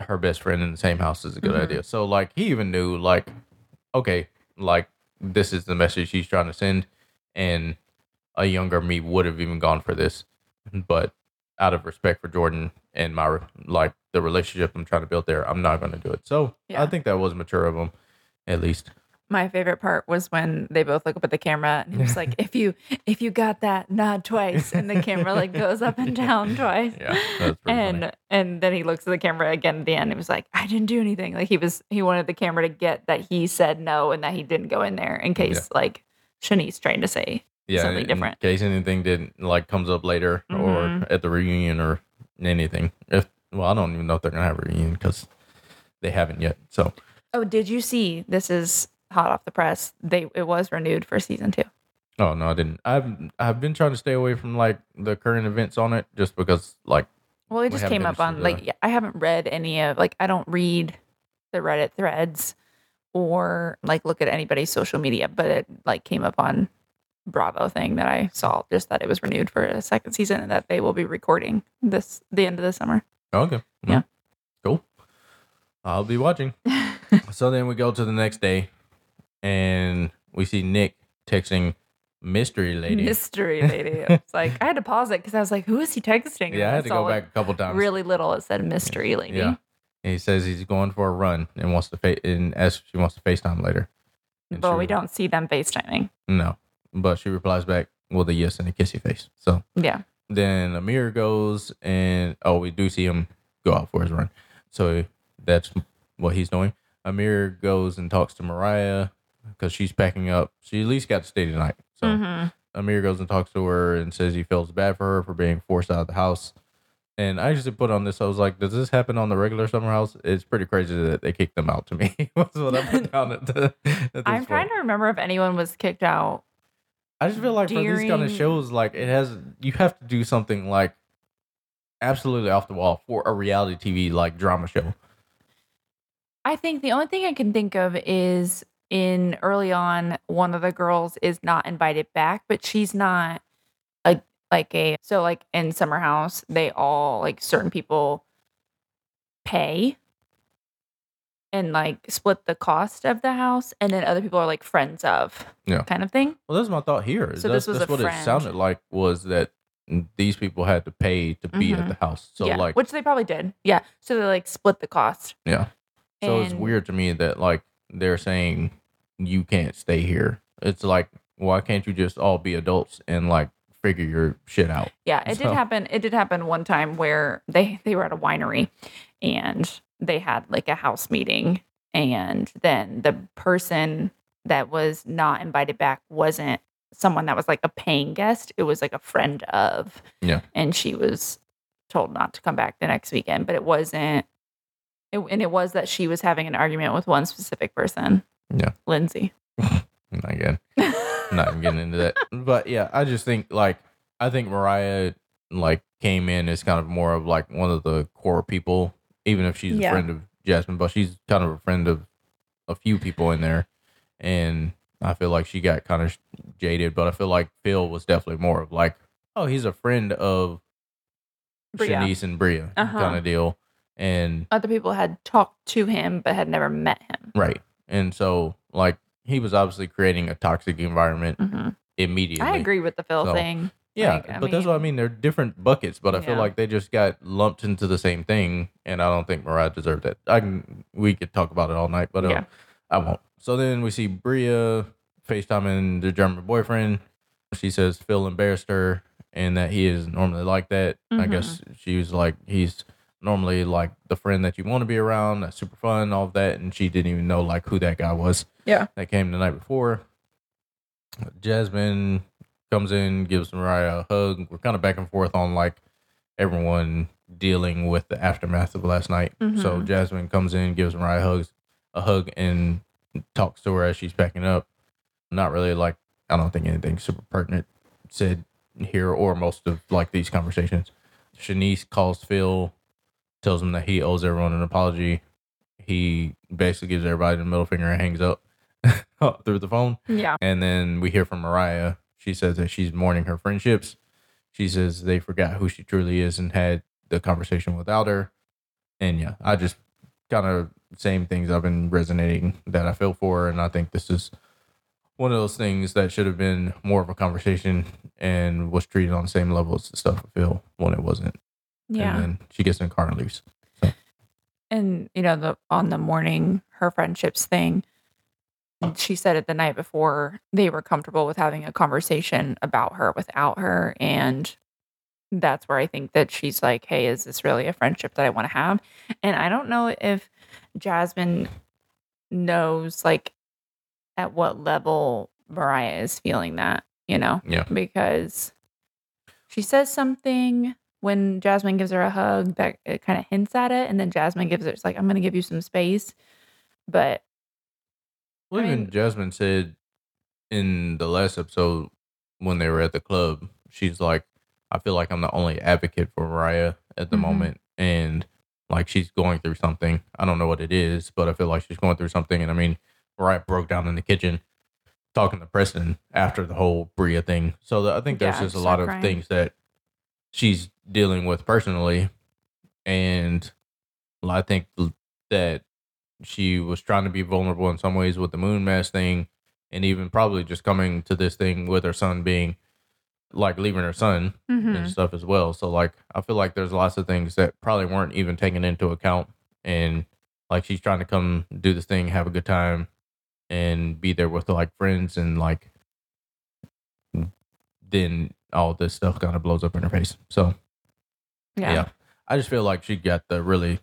her best friend in the same house is a good Mhm. idea. So like he even knew like, okay, like this is the message he's trying to send, and a younger me would have even gone for this, but out of respect for Jordan and my like the relationship I'm trying to build there, I'm not going to do it. So Yeah. I think that was mature of him, at least. My favorite part was when they both look up at the camera and he was like, "If you if you got that, nod twice," and the camera like goes up and down twice. Yeah, and funny. and then he looks at the camera again at the end. He was like, "I didn't do anything." Like he was he wanted the camera to get that he said no and that he didn't go in there in case like Shanice trying to say yeah, something different. in case anything didn't like comes up later Mhm. or at the reunion or anything. If well, I don't even know if they're gonna have a reunion because they haven't yet. So Oh, did you see? This is hot off the press. They it was renewed for season two. Oh no, I didn't. I've I've been trying to stay away from like the current events on it, just because like Well, it We just came up on the- like I haven't read any of like I don't read the Reddit threads or like look at anybody's social media, but it like came up on Bravo thing that I saw just that it was renewed for a second season and that they will be recording this the end of the summer. okay, Yeah. Cool. I'll be watching. so then we go to the next day, and we see Nick texting mystery lady. Mystery lady. It's like I had to pause it because I was like, who is he texting? Yeah, I had to go back a couple times. Really little. It said mystery lady. Yeah. And he says he's going for a run and wants to fa- and asks if she wants to FaceTime later. And But we don't see them FaceTiming. No, but she replies back with a yes and a kissy face. So Yeah. then Amir goes and oh, we do see him go out for his run. So that's what he's doing. Amir goes and talks to Mariah because she's packing up. She at least got to stay tonight. So Mhm. Amir goes and talks to her and says he feels bad for her for being forced out of the house. And I actually put on this. I was like, "Does this happen on the regular summer house?" It's pretty crazy that they kicked them out to me. Was what I put down at, the, at I'm trying point. to remember if anyone was kicked out. I just feel like for these kind of shows, like it has, you have to do something like absolutely off the wall for a reality TV like drama show. I think the only thing I can think of is in early on, one of the girls is not invited back, but she's not a like a so like in Summer House, they all like certain people pay and like split the cost of the house, and then other people are like friends of, Yeah. kind of thing. Well, that's my thought here. So that's this was that's a what friend. it sounded like was that these people had to pay to be at Mhm. the house. So yeah, like, which they probably did. Yeah, so they like split the cost. yeah. So it's weird to me that like they're saying you can't stay here. It's like, why can't you just all be adults and like figure your shit out? Yeah, it did happen. It did happen one time where they they were at a winery and they had like a house meeting and then the person that was not invited back wasn't someone that was like a paying guest. It was like a friend of. Yeah. And she was told not to come back the next weekend, but it wasn't it, and it was that she was having an argument with one specific person. Yeah. Lindsay. Not again, not even getting into that. But yeah, I just think like I think Mariah like came in as kind of more of like one of the core people, even if she's Yeah. a friend of Jasmine, but she's kind of a friend of a few people in there. And I feel like she got kind of jaded, but I feel like Phil was definitely more of like, oh, he's a friend of Bria. Shanice and Bria Uh-huh. kind of deal. And Other people had talked to him but had never met him. right. And so like he was obviously creating a toxic environment hmm immediately. I agree with the Phil So, thing. Yeah, Like, I but that's what I mean. They're different buckets, but I feel like they just got lumped into the same thing, and I don't think Mariah deserved that. I can we could talk about it all night, but uh, Yeah. I won't. So then we see Bria FaceTiming the German boyfriend. She says Phil embarrassed her, and that he is normally like that. I Mhm. guess she was like he's normally like the friend that you want to be around. That's super fun, all of that, and she didn't even know like who that guy was Yeah. that came the night before. Jasmine comes in, gives Mariah a hug. We're kind of back and forth on like everyone dealing with the aftermath of last night. So Mhm. Jasmine comes in, gives Mariah hugs, a hug, and talks to her as she's packing up. Not really like I don't think anything super pertinent said here or most of like these conversations. Shanice calls Phil, tells him that he owes everyone an apology. He basically gives everybody the middle finger and hangs up through the phone. Yeah. And then we hear from Mariah. She says that she's mourning her friendships. She says they forgot who she truly is and had the conversation without her. And yeah, I just kind of same things I've been resonating that I Phil for. And I think this is one of those things that should have been more of a conversation and was treated on the same level as the stuff with feel when it wasn't. Yeah. And then she gets in the car and leaves. and you know the on the morning her friendships thing she said it the night before they were comfortable with having a conversation about her without her and that's where i think that she's like hey is this really a friendship that i want to have and i don't know if jasmine knows like at what level mariah is feeling that you know Yeah. because she says something when Jasmine gives her a hug that it kind of hints at it, and then Jasmine gives her it's like I'm going to give you some space, but Well, I even mean- Jasmine said in the last episode when they were at the club, she's like, I feel like I'm the only advocate for Mariah at the Mhm. moment. And like she's going through something. I don't know what it is, but I feel like she's going through something. And I mean, Mariah broke down in the kitchen talking to Preston after the whole Bria thing. So the, I think there's Yeah, just a lot start of things that she's dealing with personally. And I think that she was trying to be vulnerable in some ways with the moon mass thing and even probably just coming to this thing with her son being like leaving her son Mhm. and stuff as well. So like I feel like there's lots of things that probably weren't even taken into account and like she's trying to come do this thing, have a good time and be there with like friends and like then all this stuff kind of blows up in her face. So Yeah. yeah. I just feel like she got the really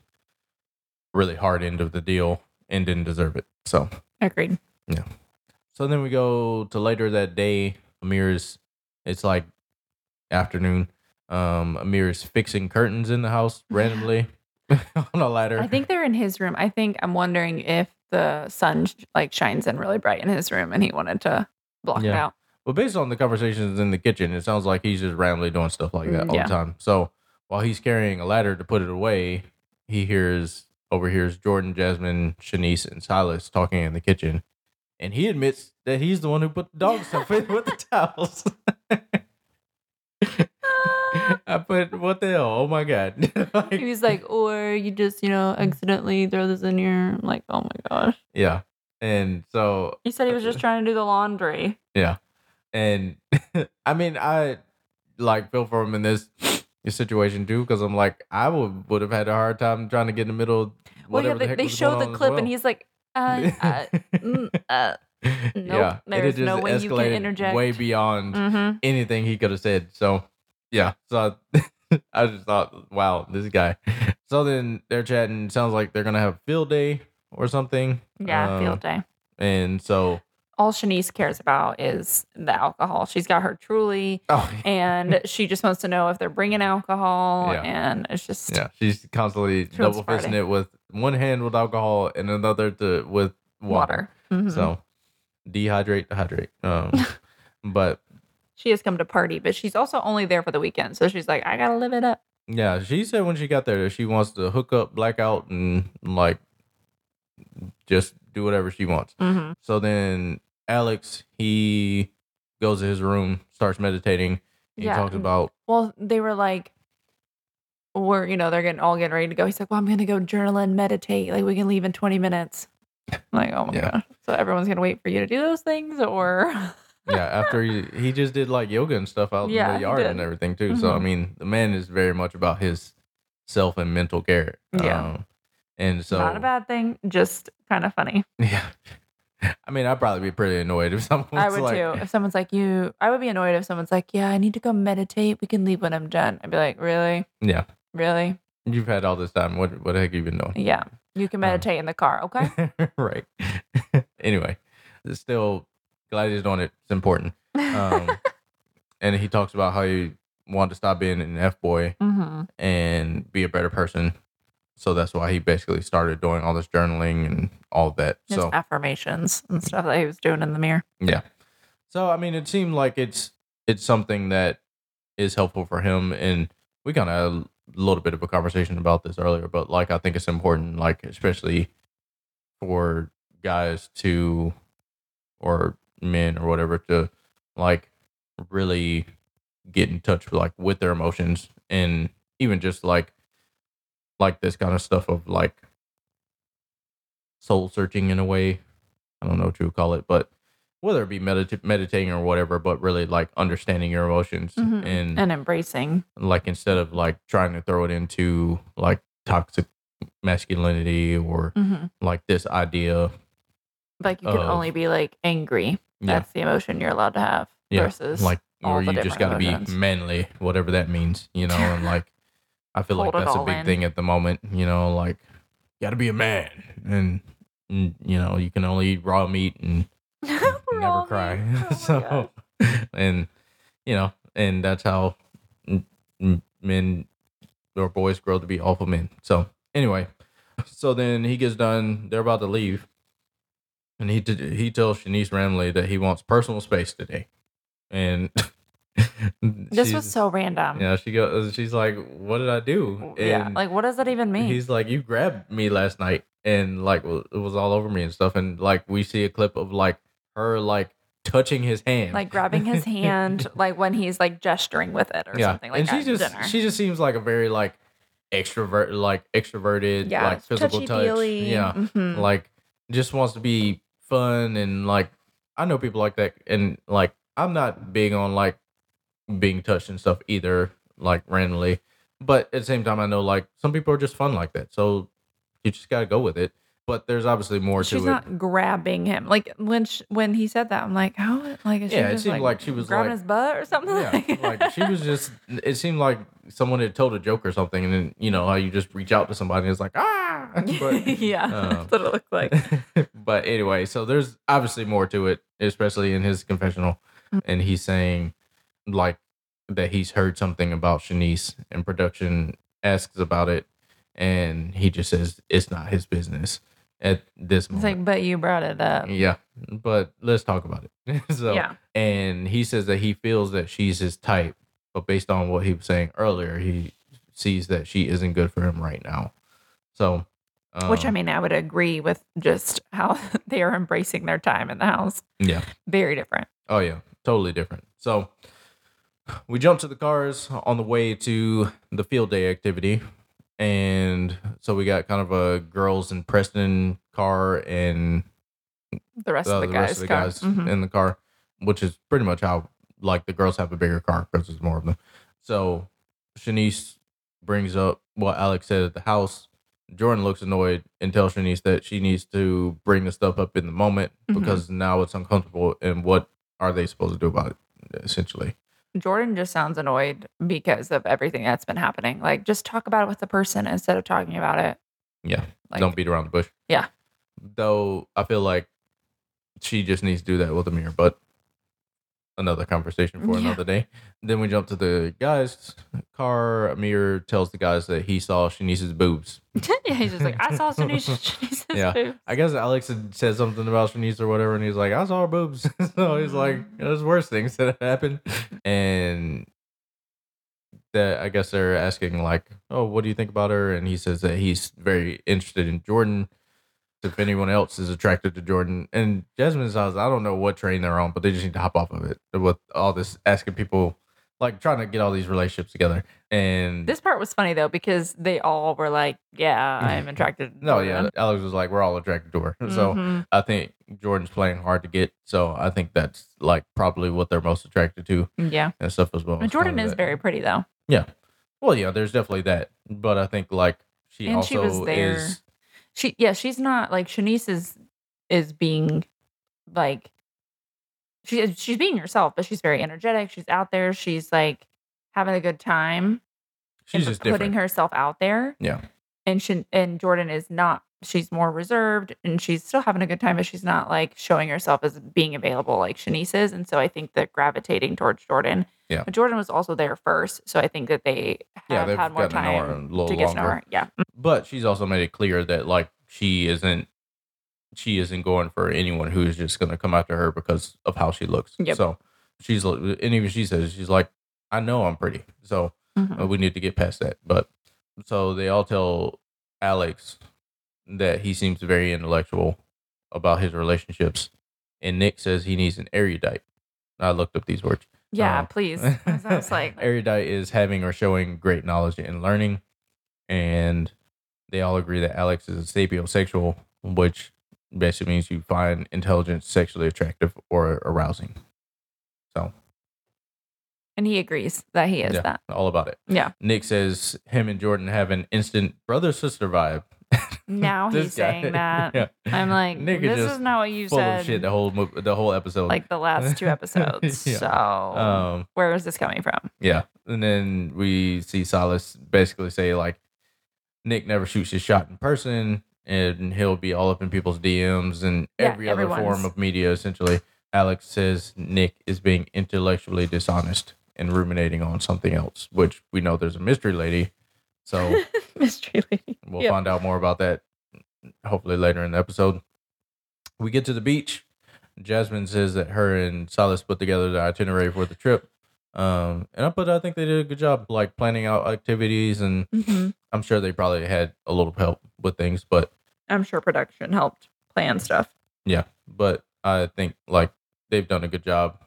really hard end of the deal and didn't deserve it. So Agreed. Yeah. So then we go to later that day. Amir's, it's like afternoon. Um, Amir's fixing curtains in the house randomly on a ladder. I think they're in his room. I think I'm wondering if the sun sh- like shines in really bright in his room and he wanted to block it out. But based on the conversations in the kitchen, it sounds like he's just randomly doing stuff like that Mm, all yeah. the time. So while he's carrying a ladder to put it away, he hears overhears Jordan, Jasmine, Shanice, and Silas talking in the kitchen. And he admits that he's the one who put the dog stuff in with the towels. I put what the hell? Oh my god! Like, He was like, or you just, you know, accidentally throw this in here. I'm like, oh my gosh. yeah, and so He said he was just trying to do the laundry. yeah, and I mean I like feel for him in this, situation too because I'm like I would would have had a hard time trying to get in the middle. Of Well, yeah, whatever the they, they show the clip and he's like, uh, uh, mm, uh, yeah, nope, had there's no way you can interject. way beyond mm-hmm. anything he could have said. So yeah, so I, I just thought, wow, this guy. So then they're chatting. Sounds like they're gonna have field day or something. Yeah, Um, field day. And so, All Shanice cares about is the alcohol. She's got her truly, oh and she just wants to know if they're bringing alcohol. Yeah. And it's just, yeah, she's constantly double fisting it with one hand with alcohol and another to with water. water. Mhm. So dehydrate, hydrate. Um, but she has come to party, but she's also only there for the weekend. So she's like, I gotta live it up. yeah, she said when she got there that she wants to hook up, blackout, and like just do whatever she wants. Mm-hmm. So then Alex, he goes to his room, starts meditating. He Yeah. talks about Well, they were like, we're, you know, they're getting all getting ready to go. He's like, well, I'm going to go journal and meditate. Like, we can leave in 20 minutes. I'm like, oh my Yeah. gosh. So everyone's going to wait for you to do those things or. yeah, after he he just did like yoga and stuff out Yeah, in the yard and everything too. So I Mhm. mean, the man is very much about his self and mental care. Yeah. Um, and so Not a bad thing, just kind of funny. Yeah. I mean, I'd probably be pretty annoyed if someone I would like, too. If someone's like, you, I would be annoyed if someone's like, yeah, I need to go meditate. We can leave when I'm done. I'd be like, really? Yeah, Really? you've had all this time. What what the heck have you been doing? Yeah. You can Um, meditate in the car. Okay. right. anyway, still glad he's doing it. It's important. Um, and he talks about how he wanted to stop being an f boy mm-hmm. and be a better person. So that's why he basically started doing all this journaling and all that. His So affirmations and stuff that he was doing in the mirror. yeah. So I mean, it seemed like it's it's something that is helpful for him, and we kind of had a little bit of a conversation about this earlier. But like, I think it's important, like especially for guys to or men or whatever to like really get in touch with like with their emotions and even just like like this kind of stuff of like soul searching in a way. I don't know what you would call it, but whether it be medita- meditating or whatever, but really like understanding your emotions Mhm. and, And embracing. like instead of like trying to throw it into like toxic masculinity or Mm-hmm. like this idea. Like you can Of- only be like angry. Yeah. That's the emotion you're allowed to have. Yeah. Versus like or you just got to be manly, whatever that means, you know, and like I feel like Hold that's a big in. thing at the moment, you know, like you got to be a man and, and you know, you can only eat raw meat and never cry. Oh so, and you know, and that's how men or boys grow to be alpha men. So, anyway, so then he gets done. They're about to leave, and he t- he tells Shanice Ramley that he wants personal space today. and This was so random. yeah. She goes, she's like, "What did I do?" Yeah, Like, what does that even mean? he's like, "You grabbed me last night, and like it was all over me and stuff." And like we see a clip of like her like touching his hand, like grabbing his hand, like when he's like gesturing with it or something like that. and she just dinner. she just seems like a very like extrovert, like extroverted, yeah, like physical touch. Yeah, Mhm. like just wants to be fun and like I know people like that, and like I'm not big on like being touched and stuff either, like randomly. But at the same time, I know like some people are just fun like that, so you just got to go with it. But there's obviously more She's to it. She's not grabbing him. Like when sh- when he said that, I'm like, how? Like, is she Yeah, it just, seemed like she was, grabbing like- his butt or something. Yeah, like she was just. It seemed like someone had told a joke or something, and then you know how you just reach out to somebody and it's like ah. But, yeah, um, that's what it looked like. but anyway, so there's obviously more to it, especially in his confessional, Mm. and he's saying like that he's heard something about Shanice, and production asks about it, and he just says it's not his business at this moment. It's like, but you brought it up. yeah, but let's talk about it. so Yeah. and he says that he feels that she's his type, but based on what he was saying earlier, he sees that she isn't good for him right now. So, um, Which I mean, I would agree with just how they are embracing their time in the house. yeah, Very different. oh yeah, totally different. So we jump to the cars on the way to the field day activity, and so we got kind of a girls in Preston car and The rest uh, of the, the guys. rest of the car. guys Mhm. in the car, which is pretty much how like the girls have a bigger car because there's more of them. So Shanice brings up what Alex said at the house. Jordan looks annoyed and tells Shanice that she needs to bring the stuff up in the moment Mhm. because now it's uncomfortable. And what are they supposed to do about it? Essentially, Jordan just sounds annoyed because of everything that's been happening. Like, just talk about it with the person instead of talking about it. yeah. Like, don't beat around the bush. Yeah. Though I feel like she just needs to do that with Amir, but another conversation for Yeah. another day. Then we jump to the guys' car. Amir tells the guys that he saw Shanice's boobs. yeah, he's just like, I saw Shanice. Shanice's Yeah. boobs." I guess Alex had said something about Shanice or whatever, and he's like, I saw her boobs. so he's like, there's worse things that have happened. And that I guess they're asking like, oh, what do you think about her? And he says that he's very interested in Jordan. If anyone else is attracted to Jordan, and Jasmine's says, I don't know what train they're on, but they just need to hop off of it with all this asking people, like trying to get all these relationships together. And This part was funny though because they all were like, "Yeah, I'm attracted." to no, yeah, Alex was like, we're all attracted to her. So Mhm. I think Jordan's playing hard to get. So I think that's like probably what they're most attracted to yeah, and stuff as well. And Jordan is that- very pretty though, Yeah, well. Yeah, there's definitely that, but I think like she And she also was there. is. She yeah, she's not like Shanice is is being like she she's being herself, but she's very energetic. She's out there. She's like having a good time. She's just putting different. herself out there. Yeah. And she and Jordan is not. She's more reserved and she's still having a good time, but she's not like showing herself as being available like Shanice is. And so I think that gravitating towards Jordan. Yeah. But Jordan was also there first, so I think that they Yeah, have they've had more gotten to know her time to get to know her. Yeah. But she's also made it clear that like she isn't. She isn't going for anyone who is just going to come after her because of how she looks. Yep. So she's and even she says she's like, I know I'm pretty, so Mhm. Uh, we need to get past that. But so they all tell Alex that he seems very intellectual about his relationships, and Nick says he needs an erudite. I looked up these words. Yeah, please. I was like, erudite is having or showing great knowledge and learning, and they all agree that Alex is a sapiosexual, which basically means you find intelligence sexually attractive or arousing. So and he agrees that he is yeah, that. all about it. Yeah. Nick says him and Jordan have an instant brother sister vibe. Now he's guy- saying that. yeah. I'm like, Nick is this just is not what you full said. of shit the whole mo- the whole episode. like the last two episodes. Yeah. So um, where is this coming from? yeah, and then we see Silas basically say like, Nick never shoots his shot in person, and he'll be all up in people's DMs and Yeah, every other form of media. Essentially, Alex says Nick is being intellectually dishonest and ruminating on something else, which we know there's a mystery lady. So Mystery lady. We'll Yep. find out more about that hopefully later in the episode. We get to the beach. Jasmine says that her and Silas put together the itinerary for the trip. Um, and I, but I think they did a good job, like planning out activities, and hmm I'm sure they probably had a little help with things, but I'm sure production helped plan stuff. yeah, but I think like they've done a good job,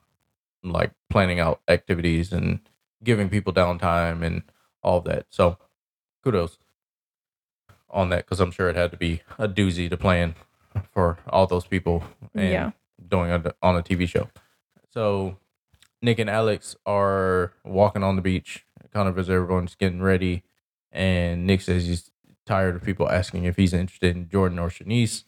like planning out activities and giving people downtime and all that. So kudos on that because I'm sure it had to be a doozy to plan for all those people and Yeah. doing it on a TV show. So Nick and Alex are walking on the beach, kind of as everyone's getting ready, and Nick says he's tired of people asking if he's interested in Jordan or Shanice.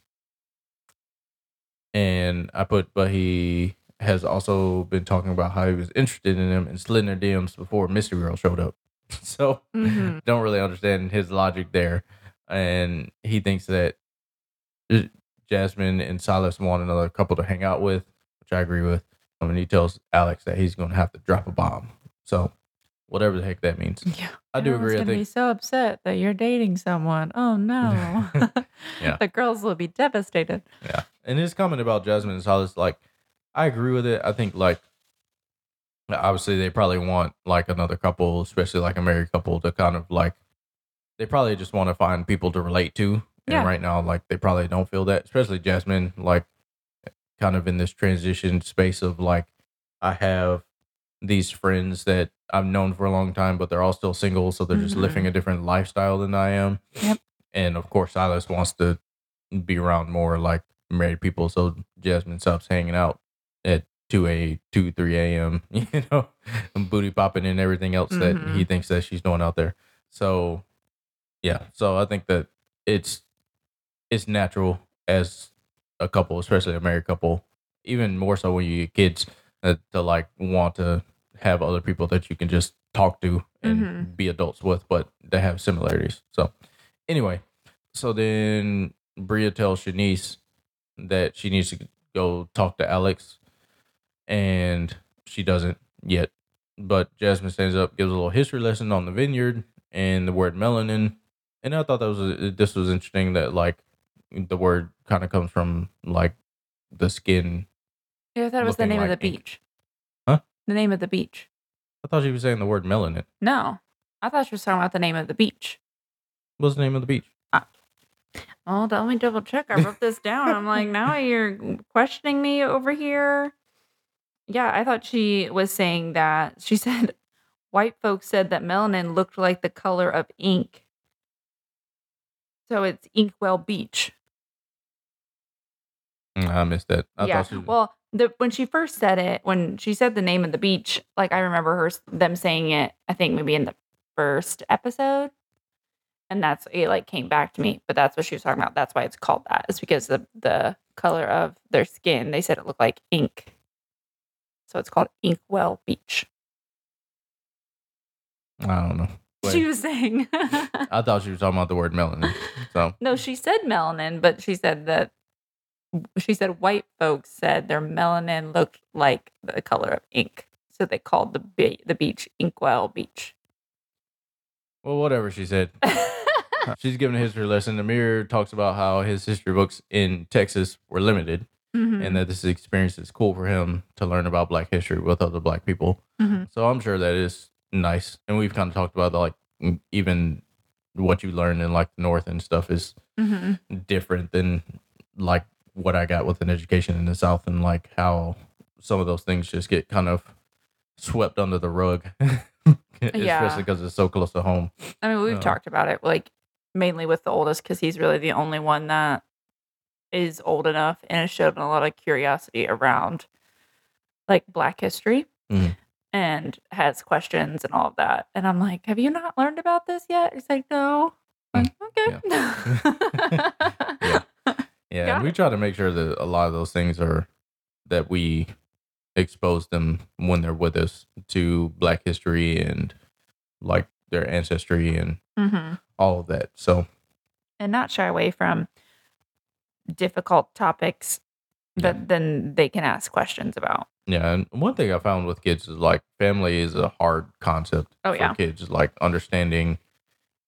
And I put, but he has also been talking about how he was interested in them and slid in their DMs before Mystery Girl showed up. so Mhm. don't really understand his logic there. And he thinks that Jasmine and Silas want another couple to hang out with, which I agree with. I mean, he tells Alex that he's going to have to drop a bomb. So, whatever the heck that means. Yeah. I do agree. I Gonna be so upset that you're dating someone. Oh no. Yeah. The girls will be devastated. yeah. And his comment about Jasmine and Silas, like, I agree with it. I think, like, obviously they probably want like another couple, especially like a married couple, to kind of like, they probably just want to find people to relate to. And Yeah. right now, like, they probably don't feel that, especially Jasmine, like, kind of in this transition space of like, I have these friends that I've known for a long time, but they're all still single. So they're just Mhm. living a different lifestyle than I am. Yep. And of course, Silas wants to be around more like married people. So Jasmine stops hanging out 2 a 2 3 a.m. You know, and booty popping and everything else that Mhm. he thinks that she's doing out there. So yeah, so I think that it's it's natural as a couple, especially a married couple, even more so when you get kids, uh, to like want to have other people that you can just talk to and Mhm. be adults with, but they have similarities. So anyway, so then Bria tells Shanice that she needs to go talk to Alex, and she doesn't yet. But Jasmine stands up, gives a little history lesson on the vineyard and the word melanin, and I thought that was a, this was interesting that like the word kind of comes from like the skin. Yeah, I thought it was the name of the ink. beach. Huh? The name of the beach. I thought she was saying the word melanin. No. I thought she was talking about the name of the beach. What's the name of the beach? Oh, let me double check. I wrote this down. I'm like, now you're questioning me over here. Yeah, I thought she was saying that. She said white folks said that melanin looked like the color of ink. So it's Inkwell Beach. I missed that. I yeah. she. Well, the when she first said it, when she said the name of the beach, like I remember her them saying it. I think maybe in the first episode, and that's it. Like came back to me, but that's what she was talking about. That's why it's called that. It's because of the color of their skin. They said it looked like ink, so it's called Inkwell Beach. I don't know. She was saying. I thought she was talking about the word melanin. So no, she said melanin, but she said that she said white folks said their melanin looked like the color of ink, so they called the be- the beach Inkwell Beach. well, whatever she said. She's giving a history lesson. Amir talks about how his history books in Texas were limited, Mhm, and that this experience is cool for him to learn about Black history with other Black people. mhm. So I'm sure that is nice. And we've kind of talked about the, like even what you learn in like the North and stuff is Mhm. different than like what I got with an education in the South, and like how some of those things just get kind of swept under the rug, Yeah. especially because it's so close to home. I mean, we've No. talked about it like mainly with the oldest because he's really the only one that is old enough and has shown a lot of curiosity around like Black history Mhm. and has questions and all of that. And I'm like, have you not learned about this yet? He's like, no. I'm like, okay. Yeah. Yeah, and we try to make sure that a lot of those things are that we expose them when they're with us to Black history and like their ancestry and Mhm. all of that. So And not shy away from difficult topics Yeah. that then they can ask questions about. yeah, and one thing I found with kids is like family is a hard concept Oh, for yeah. kids. Like understanding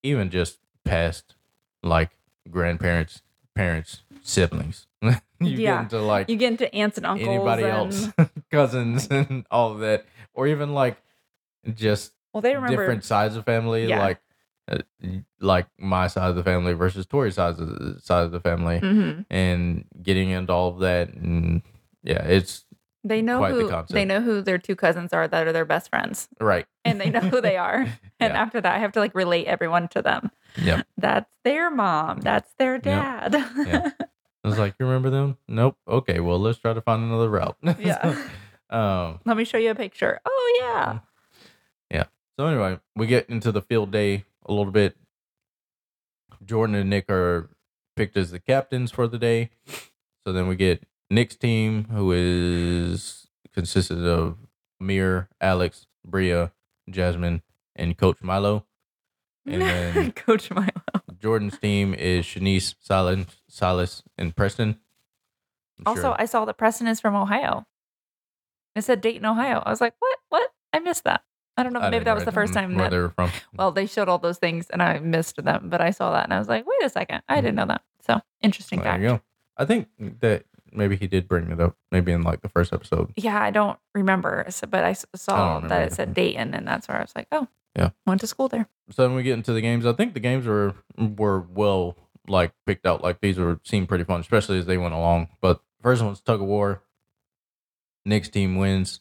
even just past like grandparents, parents, siblings. you Yeah. get into like You get into aunts and uncles. anybody and, else, cousins, and all of that, or even like just Well, they remember. different sides of family, Yeah. like like my side of the family versus Torie's side of the side of the family, hmm and getting into all of that, and yeah, it's They know Quite the who concept. they know who their two cousins are that are their best friends, right. and they know who they are. And Yeah. after that, I have to like relate everyone to them. Yep. That's their mom. That's their dad. Yeah. I was like, you remember them? Nope. Okay, well, let's try to find another route. Yeah. um. Let me show you a picture. Oh yeah. yeah. So anyway, we get into the field day a little bit. Jordan and Nick are picked as the captains for the day. So then we get Nick's team, who is consisted of Amir, Alex, Bria, Jasmine, and Coach Milo. And then Coach Milo. Jordan's team is Shanice, Silas, Silas, and Preston. I'm Also, sure- I saw that Preston is from Ohio. It said Dayton, Ohio. I was like, what? What? I missed that. I don't know. I Maybe that was the first time where that. they were from. Well, they showed all those things and I missed them, but I saw that and I was like, wait a second. I didn't know that. So interesting Mm. There fact. you go. I think that maybe he did bring it up, maybe in like the first episode. Yeah, I don't remember, but I saw remember that it said Dayton, and that's where I was like, oh, Yeah. went to school there. So then we get into the games. I think the games were were well like picked out. Like these were seemed pretty fun, especially as they went along. But first one's tug of war. Next team wins.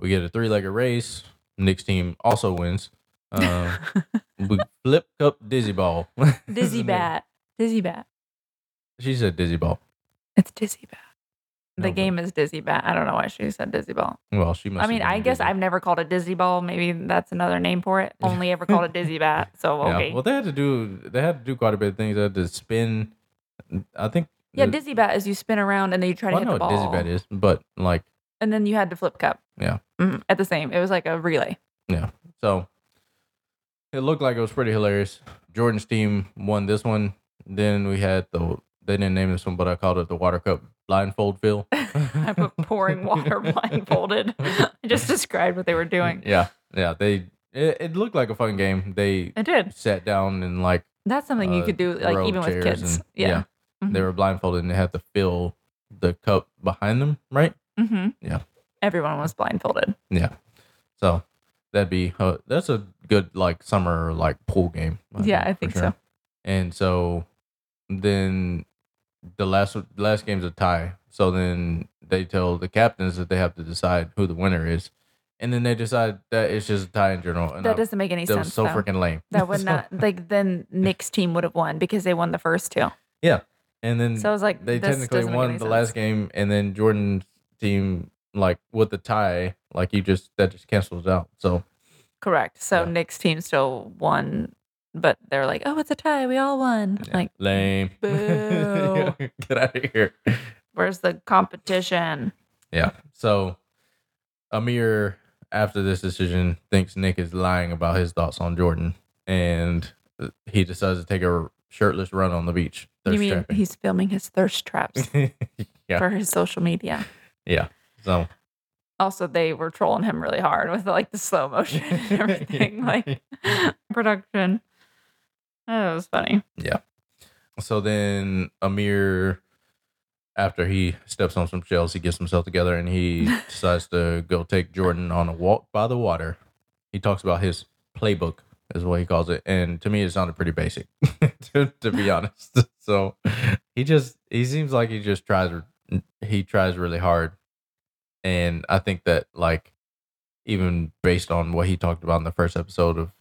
We get a three legged race. Nick's team also wins. Uh, we flip cup dizzy ball. Dizzy Bat. Dizzy Bat. She said dizzy ball. It's Dizzy Bat. No, The but- game is Dizzy Bat. I don't know why she said Dizzy Ball. Well, she must. I mean, I guess dizzy. I've never called it Dizzy Ball. Maybe that's another name for it. Only ever called it Dizzy Bat. So okay. Yeah. Well, they had to do. They had to do quite a bit of things. They had to spin. I think. yeah, the- Dizzy Bat is you spin around and then you try to Well, I know the what dizzy bat is, but like And then you had to flip cup. Yeah. Mhm, At the same. It was like a relay. Yeah. So it looked like it was pretty hilarious. Jordan's team won this one. Then we had the they didn't name this one, but I called it the Water Cup blindfold fill. I put pouring water blindfolded. I just described what they were doing. Yeah, yeah. They it, it looked like a fun game. They It did. sat down and like That's something you uh, could do, like even with kids. and- yeah. they were blindfolded and they had to fill the cup behind them, right? Mm-hmm. Yeah. Everyone was blindfolded. Yeah. So that'd be uh, that's a good like summer like pool game. Yeah, I for think so. And so then the last the last game's a tie. So then they tell the captains that they have to decide who the winner is, and then they decide that it's just a tie in general. And that I- doesn't make any that sense. was so freaking lame. That would So- not like then Nick's team would have won because they won the first two. Yeah, And then So I was like, they technically won the sense. last game, and then Jordan's team like with the tie, like you just that just cancels out. So Correct. So Yeah. Nick's team still won, but they're like, oh, it's a tie. We all won. yeah, Like, lame. Boo. Get out of here. where's the competition? Yeah. So Amir, after this decision, thinks Nick is lying about his thoughts on Jordan, and uh, he decides to take a shirtless run on the beach. you mean trapping. he's filming his thirst traps yeah. for his social media? Yeah. So Also, they were trolling him really hard with like the slow motion and everything, like production. That was funny. Yeah. So then Amir, after he steps on some shells, he gets himself together and he decides to go take Jordan on a walk by the water. He talks about his playbook, is what he calls it, and to me, it sounded pretty basic, to, to be honest. So he just he seems like he just tries he tries really hard, and I think that like even based on what he talked about in the first episode of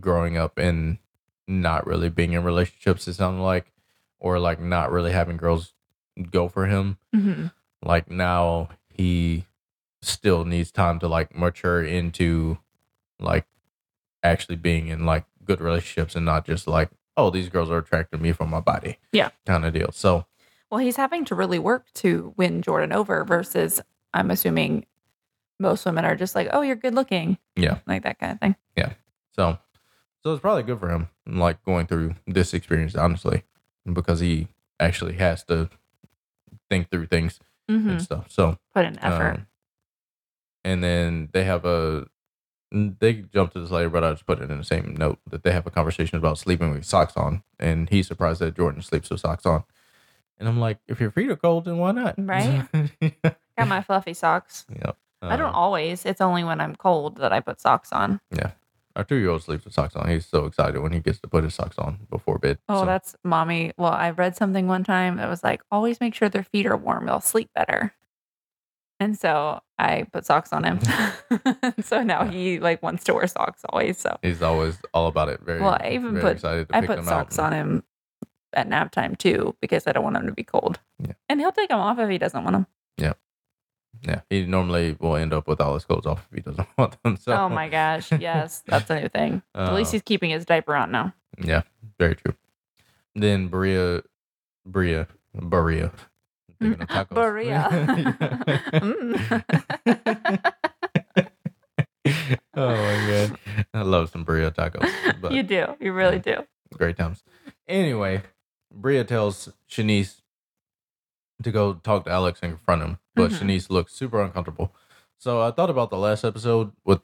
growing up and not really being in relationships, it sounded like, or like not really having girls go for him. hmm Like now he still needs time to like mature into like actually being in like good relationships and not just like, oh, these girls are attracted to me for my body. Yeah. Kind of deal. So Well, he's having to really work to win Jordan over versus I'm assuming most women are just like, oh, you're good looking. Yeah. Like that kind of thing. Yeah. So so it's probably good for him, like going through this experience, honestly, because he actually has to think through things hmm and stuff. So Put in effort. Um, and then they have a they jump to this later, but I just put it in the same note that they have a conversation about sleeping with socks on, and he's surprised that Jordan sleeps with socks on. And I'm like, if your feet are cold, then why not? Right? Got my fluffy socks. Yep. I don't Um, always. It's only when I'm cold that I put socks on. Yeah. Our two year old sleeps with socks on. He's so excited when he gets to put his socks on before bed. Oh, So, that's mommy. Well, I read something one time that was like, always make sure their feet are warm. They'll sleep better. And so I put socks on him. so now he like wants to wear socks always. So he's always all about it. Very, Well, I even put- excited to I pick put socks out. on him at nap time too because I don't want him to be cold. Yeah. And he'll take them off if he doesn't want them. Yeah, he normally will end up with all his clothes off if he doesn't want them. So, oh my gosh. Yes. That's a new thing. At least Uh, he's keeping his diaper on now. Yeah, very true. Then Berea, Berea, Berea. Thinking of. Berea. Mm. oh my god, I love some birria tacos. But you do. You really do. great times. Anyway, Bria tells Shanice to go talk to Alex and confront him, but Mhm. Shanice looks super uncomfortable. So I thought about the last episode with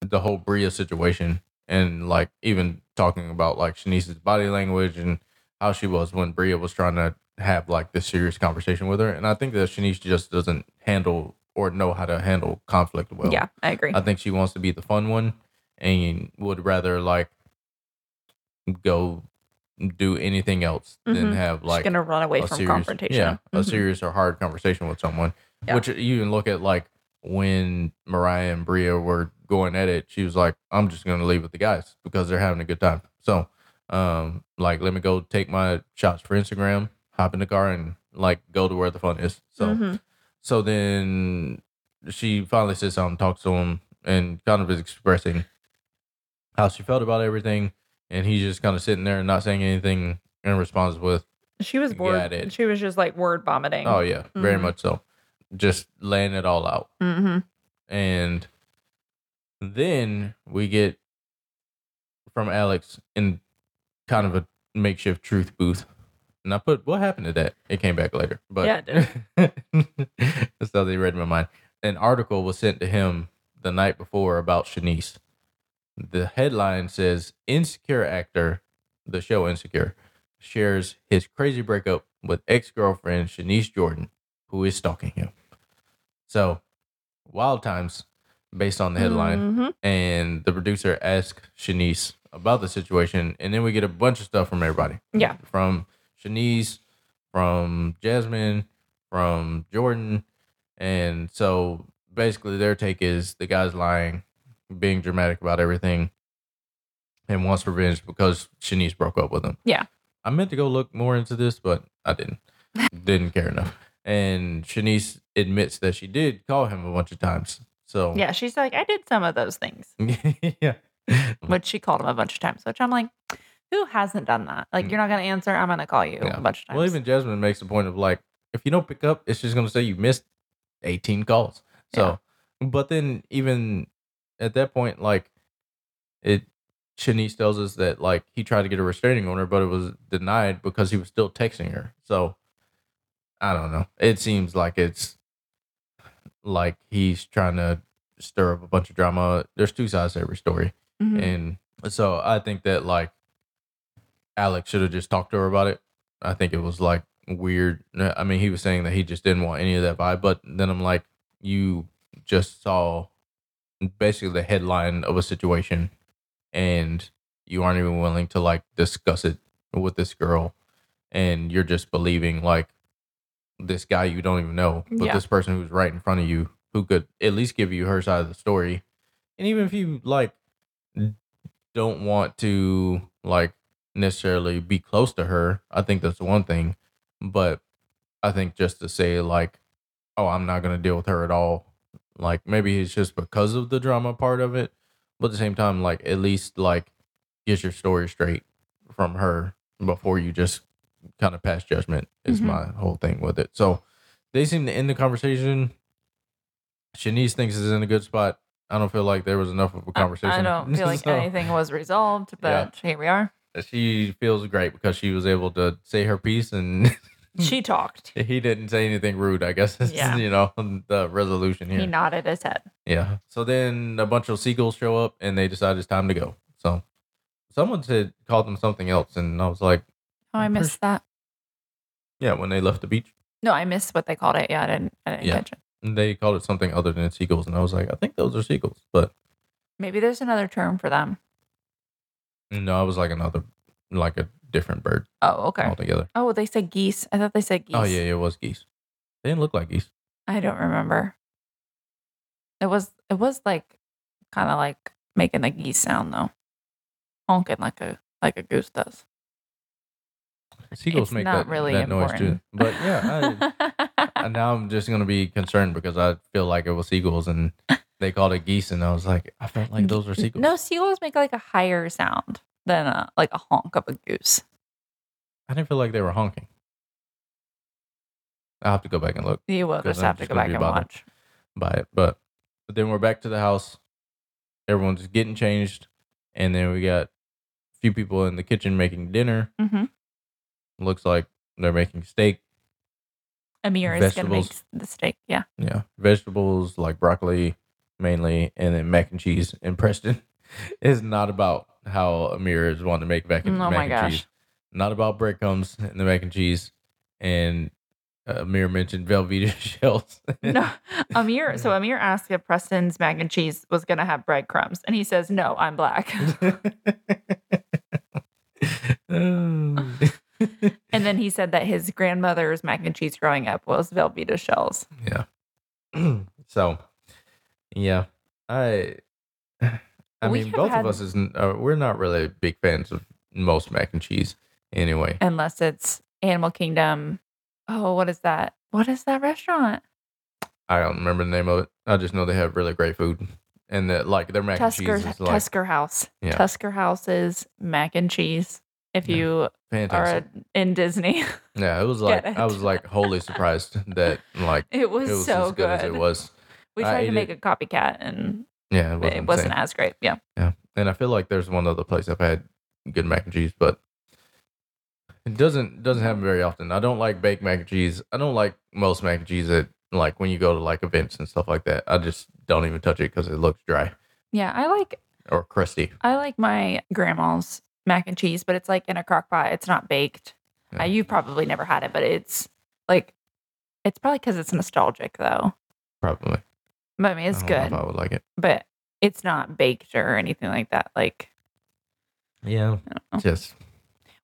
the whole Bria situation and like even talking about like Shanice's body language and how she was when Bria was trying to have like this serious conversation with her. And I think that Shanice just doesn't handle or know how to handle conflict well. yeah, I agree. I think she wants to be the fun one and would rather like go do anything else than Mhm. have She's like gonna run away a from serious, confrontation. Yeah, a Mhm. serious or hard conversation with someone. Yeah. Which you can look at like when Mariah and Bria were going at it, she was like, I'm just gonna leave with the guys because they're having a good time. So um like let me go take my shots for Instagram, hop in the car and like go to where the fun is. So Mhm. so then she finally sits down and talks to him and kind of is expressing how she felt about everything. And he's just kind of sitting there and not saying anything in response with, she was bored. it. She was just like word vomiting. oh, yeah, very Mhm. much so. Just laying it all out. hmm And then we get from Alex in kind of a makeshift truth booth. And I put, what happened to that? It came back later. But Yeah, it that's how they read my mind. An article was sent to him the night before about Shanice. The headline says Insecure actor, the show Insecure, shares his crazy breakup with ex girlfriend Shanice Jordan, who is stalking him. So, wild times based on the headline Mhm. and the producer asked Shanice about the situation, and then we get a bunch of stuff from everybody. Yeah. From Shanice, from Jasmine, from Jordan. And so basically their take is the guy's lying, being dramatic about everything, and wants revenge because Shanice broke up with him. Yeah. I meant to go look more into this, but I didn't. didn't care enough. And Shanice admits that she did call him a bunch of times. So Yeah, she's like, I did some of those things, yeah. which she called him a bunch of times. Which I'm like, who hasn't done that? Like, Mm. you're not gonna answer. I'm gonna call you Yeah. a bunch of times. Well, even Jasmine makes the point of like, if you don't pick up, it's just going to say you missed 18 calls. So, but then even at that point, like, it, Shanice tells us that like he tried to get a restraining order, but it was denied because he was still texting her. So, I don't know. It seems like it's like he's trying to stir up a bunch of drama. There's two sides to every story. Mhm. And so I think that like Alex should have just talked to her about it. I think it was like weird. I mean, he was saying that he just didn't want any of that vibe, but then I'm like, you just saw basically the headline of a situation and you aren't even willing to like discuss it with this girl and you're just believing like this guy you don't even know, but Yeah. this person who's right in front of you who could at least give you her side of the story. And even if you like don't want to like necessarily be close to her, I think that's one thing. But I think just to say like, oh, I'm not gonna deal with her at all. Like maybe it's just because of the drama part of it, but at the same time, like at least like get your story straight from her before you just kind of pass judgment. Is Mhm. my whole thing with it. So they seem to end the conversation. Shanice thinks is in a good spot. I don't feel like there was enough of a conversation. I don't feel like So- anything was resolved, but here we are. she feels great because she was able to say her piece and Hmm. She talked. he didn't say anything rude i guess is, Yeah. you know the resolution here. He nodded his head. yeah so then a bunch of seagulls show up and they decide it's time to go so someone said called them something else and i was like Oh, I I'm missed that. Yeah, when they left the beach, No, I missed what they called it. Yeah, I didn't. I didn't Yeah. catch it. they called it something other than seagulls, and I was like, I think those are seagulls, but Maybe there's another term for them. no, it was like another, like a different bird Oh, okay. altogether. Oh, they said geese. I thought they said oh, geese. Oh yeah, it was geese. They didn't look like geese. I don't remember. It was. It was like kind of like making a geese sound though, honking like a like a goose does. Seagulls It's make not that, really that noise too. But yeah, I, and now I'm just gonna be concerned because I feel like it was seagulls and they called it geese, and I was like, I felt like those were seagulls. No, seagulls make like a higher sound than a like a honk of a goose. I didn't feel like they were honking. I'll have to go back and look You will just I'm have to just go back and watch. by it, but but then we're back to the house. Everyone's getting changed, and then we got a few people in the kitchen making dinner. hmm Looks like they're making steak. Amir is gonna make the steak. Yeah. Yeah, vegetables like broccoli mainly, and then mac and cheese. And Preston is not about how Amir is wanting to make mac and, Oh mac my and gosh. cheese. Not about breadcrumbs and the mac and cheese. And uh, Amir mentioned Velveeta shells. No, Amir. So Amir asked if Preston's mac and cheese was gonna have breadcrumbs, and he says, "No, I'm black." and then he said that his grandmother's mac and cheese growing up was Velveeta shells. yeah. so, yeah, I. I We mean, both had- of us is uh, we're not really big fans of most mac and cheese anyway. unless it's Animal Kingdom. Oh, what is that? What is that restaurant? I don't remember the name of it. I just know they have really great food, and that like their mac Tusker and cheese is like Tusker House. Yeah. Tusker House's mac and cheese. If Yeah. you are fantastic. in Disney, yeah, it was like I was like wholly surprised that like it was, it was so as good, as it was. We I tried to make it. a copycat, and Yeah, it it wasn't, wasn't, as great. Yeah, Yeah, And I feel like there's one other place I've had good mac and cheese, but it doesn't doesn't happen very often. I don't like baked mac and cheese. I don't like most mac and cheese that like when you go to like events and stuff like that. I just don't even touch it because it looks dry yeah. I like or crusty. I like my grandma's mac and cheese, but it's like in a crock pot. It's not baked. Yeah. Uh, you've probably never had it, but it's like it's probably because it's nostalgic though. Probably. But I mean, it's I good, I would like it. but it's not baked or anything like that. Like Yeah, I don't know. just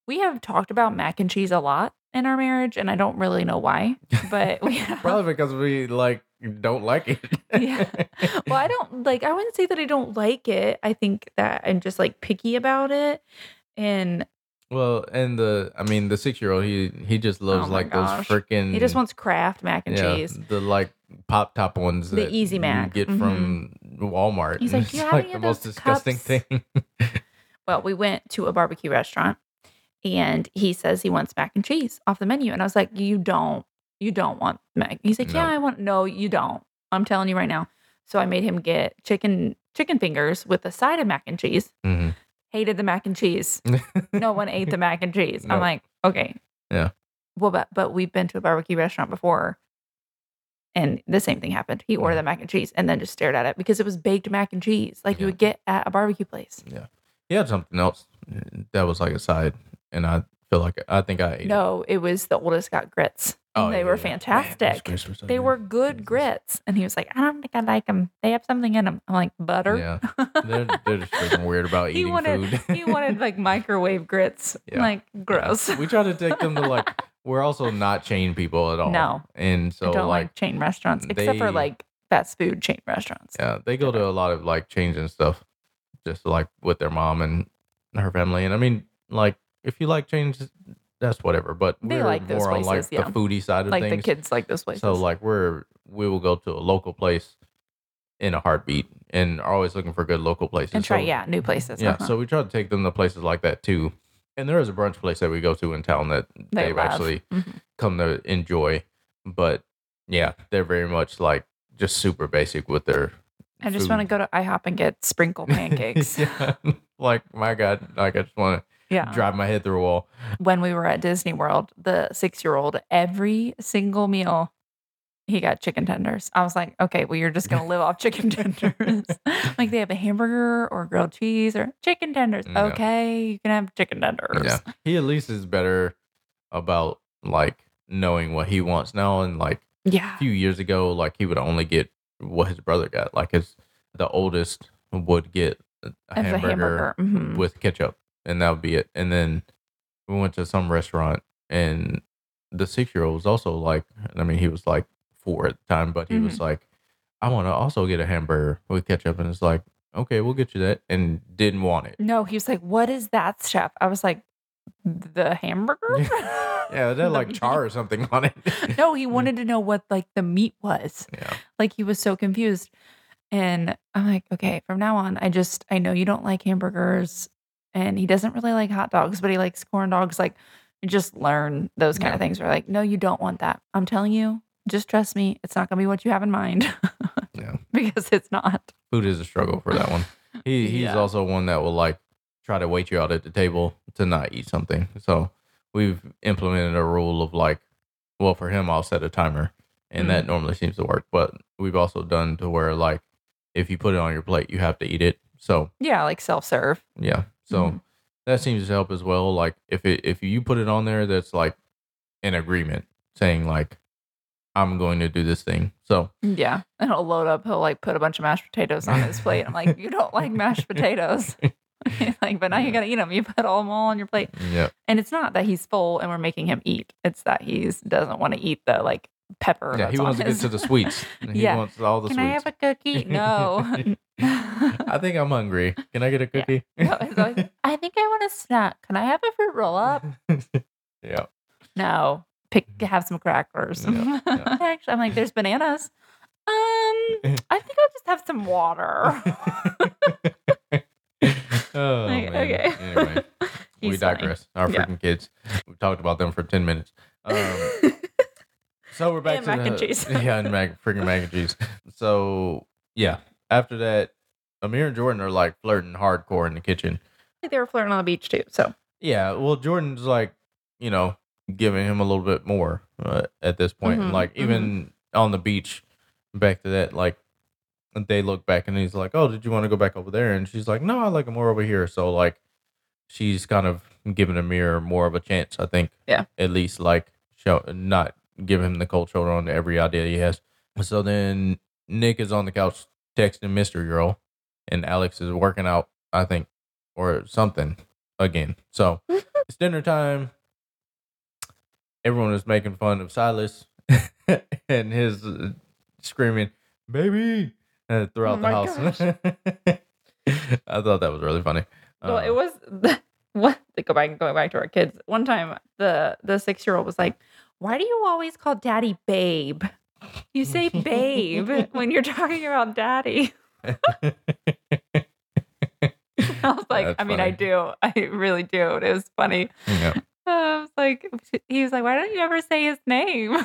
we have talked about mac and cheese a lot in our marriage, and I don't really know why. But we have. Probably because we like don't like it. Yeah. well, I don't like. I wouldn't say that I don't like it. I think that I'm just like picky about it, and well, and the I mean the six year old he he just loves Oh my like gosh. those freaking he just wants Kraft mac and cheese. the like pop top ones The that Easy you Mac. get Mhm. from Walmart. He's like, "Do you it's have like any the of most those disgusting cups?" thing. Well, we went to a barbecue restaurant, and he says he wants mac and cheese off the menu, and I was like, "You don't, you don't want mac." He's like, No. "Yeah, I want." No, you don't. I'm telling you right now. So I made him get chicken chicken fingers with a side of mac and cheese. Mhm. Hated the mac and cheese. no one ate the mac and cheese. No. I'm like, okay. Yeah. Well, but but we've been to a barbecue restaurant before, and the same thing happened. He ordered Mhm. the mac and cheese and then just stared at it because it was baked mac and cheese, like you would get at a barbecue place. Yeah. He had something else that was like a side, and I feel like I think I ate it. No, it was the oldest got grits. Oh, they yeah, were yeah. Man, fantastic. were so they good. were good grits, and he was like, "I don't think I like them. They have something in them." I'm like, "Butter." Yeah, they're they're just freaking weird about he eating wanted food. he wanted like microwave grits. Yeah. Like gross. we try to take them to like. We're also not chain people at all. No. and so I don't like, like chain restaurants except for like fast food chain restaurants. Yeah, they go to a lot of like change and stuff, just like with their mom and her family. And I mean, like if you like change, that's whatever. But They we're like those more on like places, yeah. the foodie side of things. Like the kids like those places. So like we're we will go to a local place in a heartbeat, and are always looking for good local places. and try So- yeah new places. yeah. uh-huh. So we try to take them to places like that too. And there is a brunch place that we go to in town that They they've love. actually Mhm. come to enjoy. But yeah, they're very much like just super basic with their I just want to go to IHOP and get sprinkle pancakes. yeah. Like my God, like I just want yeah. drive my head through a wall. When we were at Disney World, the six year old every single meal he got chicken tenders. I was like, okay, well you're just gonna live off chicken tenders. like they have a hamburger or grilled cheese or chicken tenders. Yeah. Okay, you can have chicken tenders. Yeah, he at least is better about like knowing what he wants now. And like Yeah. a few years ago, like he would only get what his brother got. Like his the oldest would get a As hamburger, a hamburger. mhm. with ketchup, and that would be it. And then we went to some restaurant, and the six year old was also like, I mean, he was like four at the time, but he was mm-hmm. like, I want to also get a hamburger with ketchup, and it's like, okay, we'll get you that, and didn't want it. No, he was like, "What is that, chef?" I was like, "The hamburger." Yeah, that like char or something on it. No, he wanted to know what like the meat was. yeah, Like he was so confused. And I'm like, okay, from now on, I just I know you don't like hamburgers and he doesn't really like hot dogs, but he likes corn dogs. Like you just learn those kind Yeah. of things. We're like, no, you don't want that. I'm telling you, just trust me, it's not gonna be what you have in mind. Yeah. because it's not. food is a struggle for that one. He he's Yeah. also one that will like try to wait you out at the table to not eat something. So we've implemented a rule of like, well, for him, I'll set a timer, and that mm-hmm. normally seems to work. But we've also done to where like, if you put it on your plate, you have to eat it. So Yeah, like self serve. yeah, so Mhm. that seems to help as well. Like if it if you put it on there, that's like an agreement saying like, I'm going to do this thing. So Yeah. And he'll load up, he'll like put a bunch of mashed potatoes on his plate. I'm like, you don't like mashed potatoes. like, but now you gotta eat them. You put all them all on your plate. yeah, And it's not that he's full and we're making him eat. It's that he's doesn't want to eat the like pepper. yeah, he wants to get to the sweets. He Yeah. wants all the Can sweets. I have a cookie? No. I think I'm hungry. Can I get a cookie? No, it's always, I think I want a snack. Can I have a fruit roll up? yeah. No. Pick have some crackers. Yeah, yeah. Actually, I'm like, there's bananas. Um, I think I'll just have some water. oh, Like, okay. Anyway, we digress. Our Yeah. freaking kids. We talked about them for 10 minutes. Um, so we're back And to mac the, and cheese. yeah, and mac, freaking mac and cheese. So, yeah. After that, Amir and Jordan are like flirting hardcore in the kitchen. think they were flirting on the beach too. So Yeah, well, Jordan's like, you know, giving him a little bit more uh, at this point. And Mhm, like, even on the beach, back to that, like, they look back and he's like, "Oh, did you want to go back over there?" And she's like, "No, I like him more over here." So like, she's kind of giving Amir more of a chance. I think. Yeah. At least like show not give him the cold shoulder on every idea he has. So then Nick is on the couch texting Mystery Girl, and Alex is working out. I think or something again. So it's dinner time. Everyone is making fun of Silas and his uh, screaming, "Baby!" uh, throughout Oh the house. I thought that was really funny. Well, Uh, it was what to go back going back to our kids. One time the the six year old was like, Why do you always call daddy babe? You say babe when you're talking about daddy. I was like, That's I mean, I do. I really do. It was funny. yeah. I was like, he was like, Why don't you ever say his name?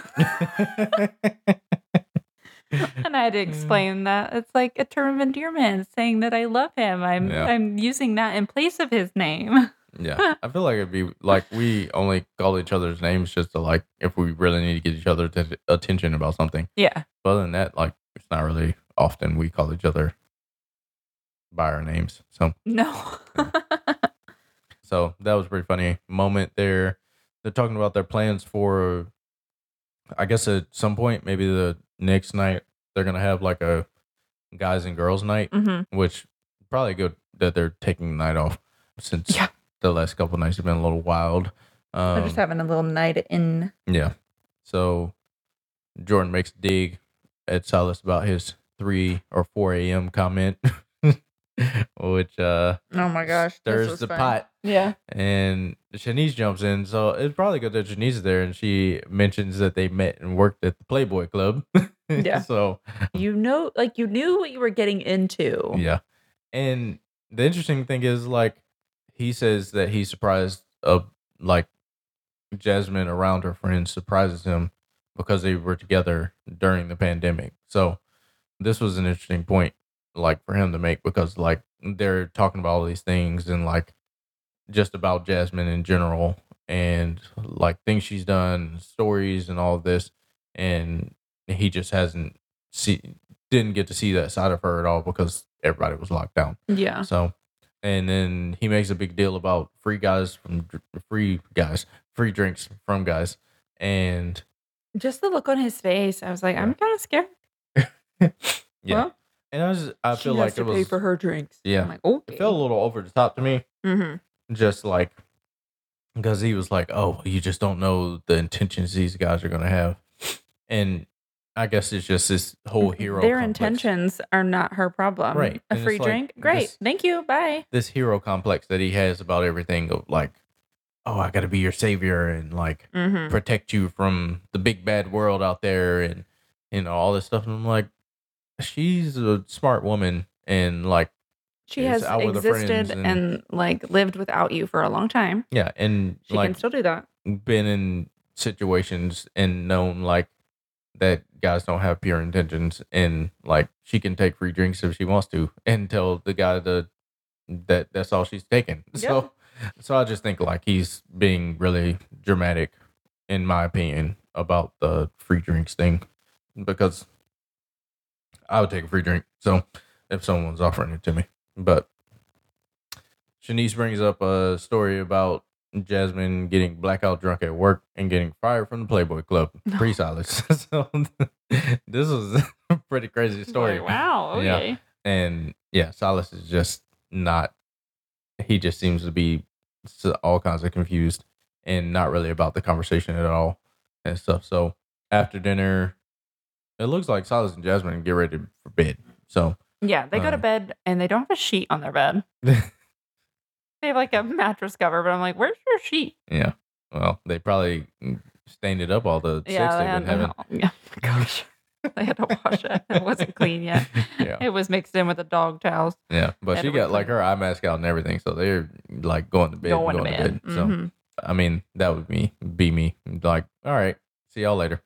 And I had to mm. explain that it's like a term of endearment, saying that I love him. I'm Yeah. I'm using that in place of his name. Yeah, I feel like it'd be like we only call each other's names just to like if we really need to get each other atten- attention about something. Yeah. But other than that, like it's not really often we call each other by our names. So No. So that was a pretty funny moment there. They're talking about their plans for, I guess at some point, maybe the next night, they're gonna have like a guys and girls night, hmm which probably good that they're taking the night off since Yeah. The last couple nights have been a little wild. They're Um, just having a little night in. yeah. So Jordan makes a dig at Silas about his three or four a.m. comment, which uh Oh my gosh. this stirs the fun. pot. Yeah. and Shanice jumps in. So it's probably good that Shanice is there, and she mentions that they met and worked at the Playboy Club. Yeah. so You know, like you knew what you were getting into. yeah, and the interesting thing is, like, he says that he's surprised of like Jasmine around her friends surprises him because they were together during the pandemic. So this was an interesting point, like for him to make because like they're talking about all these things and like just about Jasmine in general and like things she's done, stories and all of this, and he just hasn't see didn't get to see that side of her at all because everybody was locked down. Yeah. So, and then he makes a big deal about free guys from free guys, free drinks from guys, and Just the look on his face, I was like, I'm kind of scared. yeah, Well, and I was I feel like it was pay for her drinks. Yeah. I'm like, okay. it felt a little over the top to me. hmm just like because he was like, "Oh, you just don't know the intentions these guys are gonna have," and I guess it's just this whole hero. Their complex. intentions are not her problem. Right, A and free like drink? Great. this- Thank you. Bye. This hero complex that he has about everything of like, "Oh, I got to be your savior and like hmm protect you from the big bad world out there," and you know all this stuff. And I'm like, she's a smart woman, and like, She has out with her friends existed and- and, like lived without you for a long time. yeah, and She like can still do that. been in situations and known like that guys don't have pure intentions and like she can take free drinks if she wants to and tell the guy to that that's all she's taking. So so I just think like he's being really dramatic in my opinion about the free drinks thing because I would take a free drink. So if someone's offering it to me. But Shanice brings up a story about Jasmine getting blackout drunk at work and getting fired from the Playboy Club No. pre Silas. so this was a pretty crazy story. Like, wow. Yeah. And yeah, Silas is just not. He just seems to be all kinds of confused and not really about the conversation at all and stuff. So after dinner, it looks like Silas and Jasmine get ready for bed. So Yeah. They go to Um, bed and they don't have a sheet on their bed. They have like a mattress cover, but I'm like, where's your sheet? yeah, well, they probably mm, stained it up all the sex yeah. they've They been had, having. oh, yeah. Gosh. they had to wash it. It wasn't clean yet. Yeah. It was mixed in with the dog towels. Yeah, but she to got like her eye mask out and everything, so they're like going to bed, going going, to to bed. bed. So. Mm-hmm. I mean, that would be be me. Like, all right, see y'all later.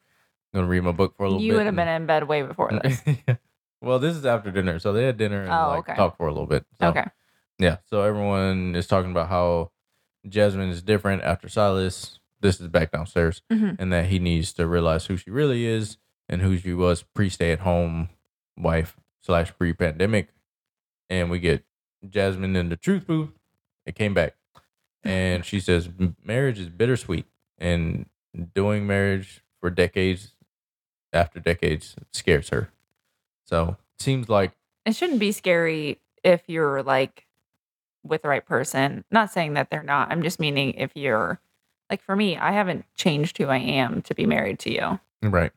I'm gonna read my book for a little You bit. You would have been in bed way before this. and- well, this is after dinner, so they had dinner and Oh, like okay. talked for a little bit. So, okay. Yeah, so everyone is talking about how Jasmine is different after Silas. This is back downstairs, Mhm. and that he needs to realize who she really is and who she was pre stay at home wife slash pre pandemic. And we get Jasmine in the truth booth. It came back, and she says "M- marriage is bittersweet, and doing marriage for decades after decades scares her. So seems like It shouldn't be scary if you're like with the right person. Not saying that they're not. I'm just meaning if you're like for me, I haven't changed who I am to be married to you. Right.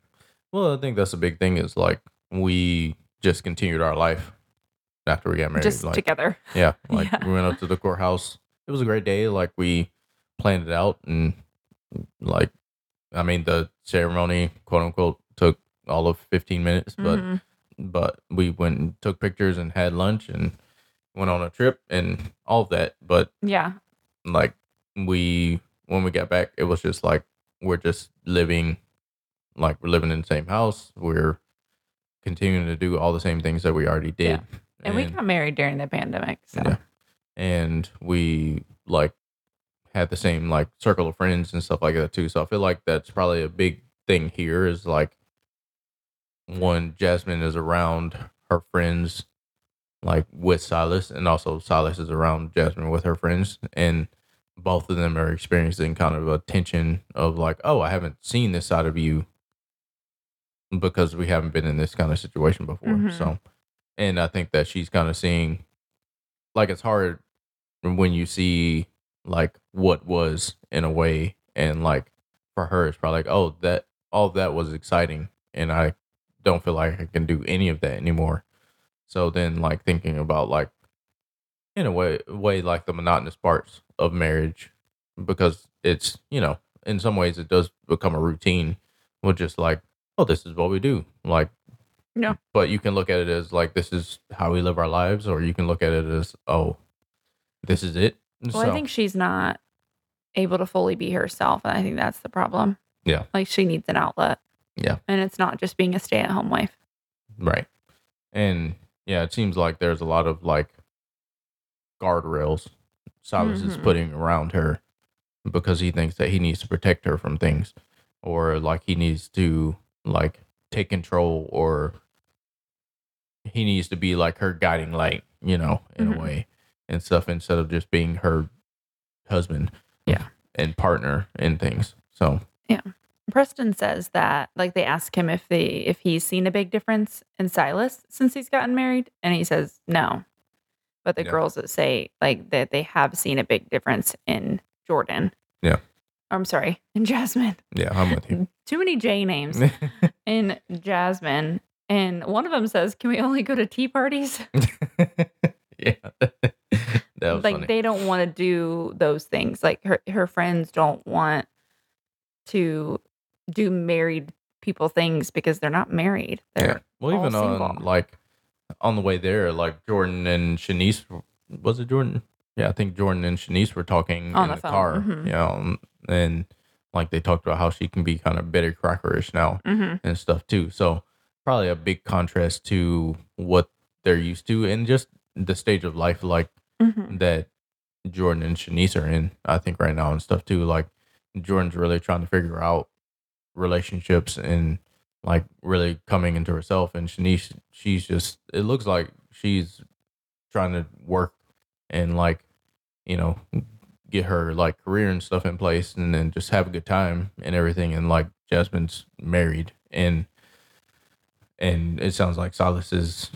Well, I think that's a big thing is like we just continued our life after we got married. just like, together. yeah, like Yeah. we went up to the courthouse. It was a great day. Like we planned it out and like, I mean, the ceremony, quote unquote, took all of 15 minutes, but, Mhm. but we went and took pictures and had lunch and went on a trip and all of that. But yeah. like we when we got back it was just like we're just living like we're living in the same house we're continuing to do all the same things that we already did And, we got married during the pandemic. So yeah. and we like had the same like circle of friends and stuff like that too so i feel like that's probably a big thing here is like when jasmine is around her friends like with silas and also silas is around jasmine with her friends and both of them are experiencing kind of a tension of like oh i haven't seen this side of you because we haven't been in this kind of situation before Mhm. so and i think that she's kind of seeing like it's hard when you see like what was in a way and like for her it's probably like oh that all that was exciting and i don't feel like i can do any of that anymore so then like thinking about like in a way way like the monotonous parts of marriage because it's you know in some ways it does become a routine We're just like oh this is what we do like Yeah. but you can look at it as like this is how we live our lives or you can look at it as oh this is it Well, I think she's not able to fully be herself. And I think that's the problem. Yeah. Like she needs an outlet. Yeah. And it's not just being a stay at home wife. Right. And yeah, it seems like there's a lot of like guardrails Silas is Mhm. putting around her because he thinks that he needs to protect her from things or like he needs to like take control or he needs to be like her guiding light, you know, in Mhm. a way and stuff instead of just being her husband. Yeah. And partner in things. So Preston says that like they ask him if they if he's seen a big difference in Silas since he's gotten married, and he says no. But the Yeah. girls that say like that they have seen a big difference in Jordan. Yeah. I'm sorry, in Jasmine. Yeah, I'm with you. Too many J names in Jasmine. And one of them says, Can we only go to tea parties? yeah. that was like funny. they don't want to do those things. Like her her friends don't want to do married people things because they're not married. yeah. They're Well, even all on like on the way there, like Jordan and Shanice, was it Jordan? Yeah, I think Jordan and Shanice were talking On in the the, car. mhm. You know, and like they talked about how she can be kind of bitter crackerish now Mhm. and stuff too. So probably a big contrast to what they're used to and just the stage of life like Mhm. that Jordan and Shanice are in, I think right now and stuff too. Like Jordan's really trying to figure out relationships and like really coming into herself and Shanice she's just it looks like she's trying to work and like, you know, get her like career and stuff in place and then just have a good time and everything and like Jasmine's married and and it sounds like Silas is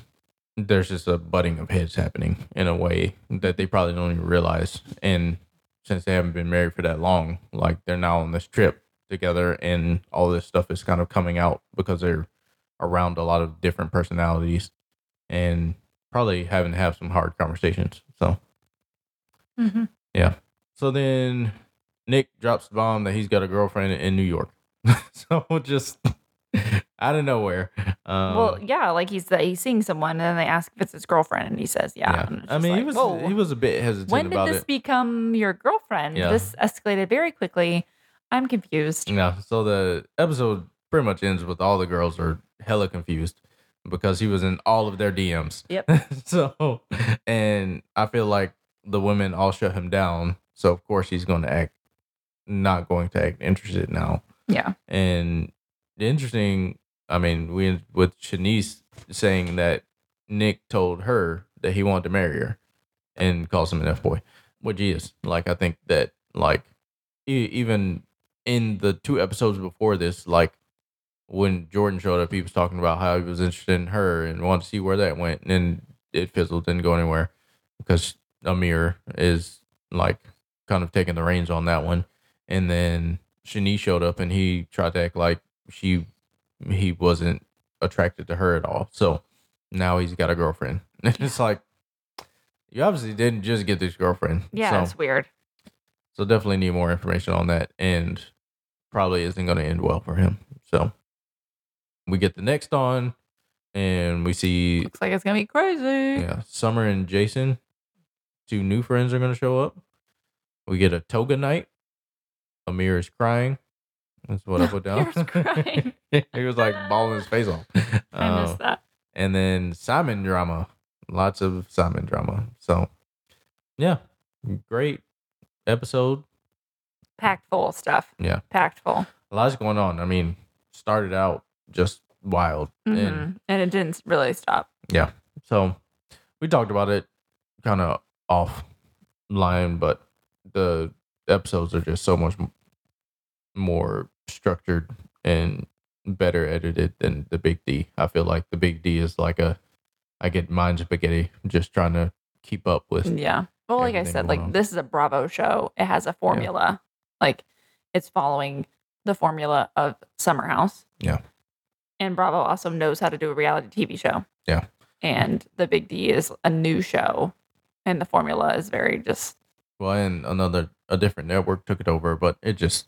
there's just a butting of heads happening in a way that they probably don't even realize. And since they haven't been married for that long, like they're now on this trip together and all this stuff is kind of coming out because they're around a lot of different personalities and probably having to have some hard conversations. So Mhm. so then Nick drops the bomb that he's got a girlfriend in New York. so just out of nowhere. Um, well, yeah, like he's he's seeing someone, and then they ask if it's his girlfriend, and he says, "Yeah." yeah. I mean, he was "Whoa, he was a bit hesitant when did this it. become your girlfriend? Yeah. This escalated very quickly. I'm confused. Yeah. So the episode pretty much ends with all the girls are hella confused because he was in all of their DMs. Yep. so, and I feel like the women all shut him down. So of course he's going to act not going to act interested now. Yeah. And the interesting, I mean, we with Shanice saying that Nick told her that he wanted to marry her and calls him an F boy, which he is. Like, I think that, like, e- even in the two episodes before this, like, when Jordan showed up, he was talking about how he was interested in her and wanted to see where that went. And then it fizzled, didn't go anywhere because Amir is, like, kind of taking the reins on that one. And then Shanice showed up and he tried to act like she he wasn't attracted to her at all. So now he's got a girlfriend. And it's like you obviously didn't just get this girlfriend. Yeah, So, it's weird. so definitely need more information on that and probably isn't gonna end well for him. So we get the next on and we see Looks like it's gonna be crazy. yeah, Summer and Jason, two new friends are gonna show up. We get a toga night. Amir is crying. That's what I put down. Amir's crying. he was like bawling his face off. I Uh, missed that. and then Simon drama. Lots of Simon drama. So yeah, great episode. Packed full of stuff. Yeah. Packed full. A lot's going on. I mean, started out just wild. And Mhm. And it didn't really stop. Yeah. So we talked about it kind of offline, but the episodes are just so much more structured and better edited than the Big D. I feel like the Big D is like a, I get mind spaghetti just trying to keep up with. Yeah. Well, like I said, like on. this is a Bravo show. It has a formula. Like it's following the formula of Summer House. Yeah. And Bravo also knows how to do a reality TV show. Yeah. And the Big D is a new show. And the formula is very just Well, and another, a different network took it over, but it just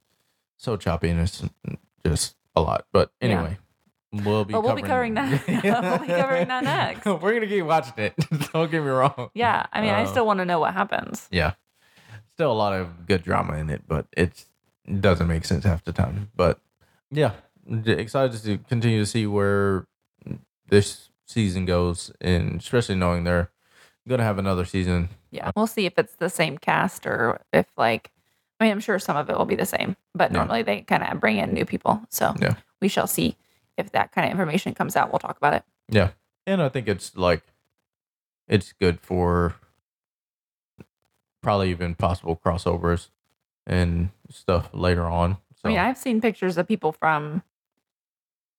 so choppy and it's just a lot. But Yeah. anyway. We'll be, But we'll be covering that- we'll be covering that next. We're gonna keep watching it. Don't get me wrong. yeah. I mean, I Uh, still want to know what happens. Yeah. Still a lot of good drama in it, but it's, it doesn't make sense half the time. But yeah, excited to continue to see where this season goes, and especially knowing they're going to have another season. Yeah. We'll see if it's the same cast or if like I mean, I'm sure some of it will be the same, but Yeah. normally they kind of bring in new people. So Yeah. we shall see if that kind of information comes out. We'll talk about it. Yeah. And I think it's like, it's good for probably even possible crossovers and stuff later on. So I mean, I've seen pictures of people from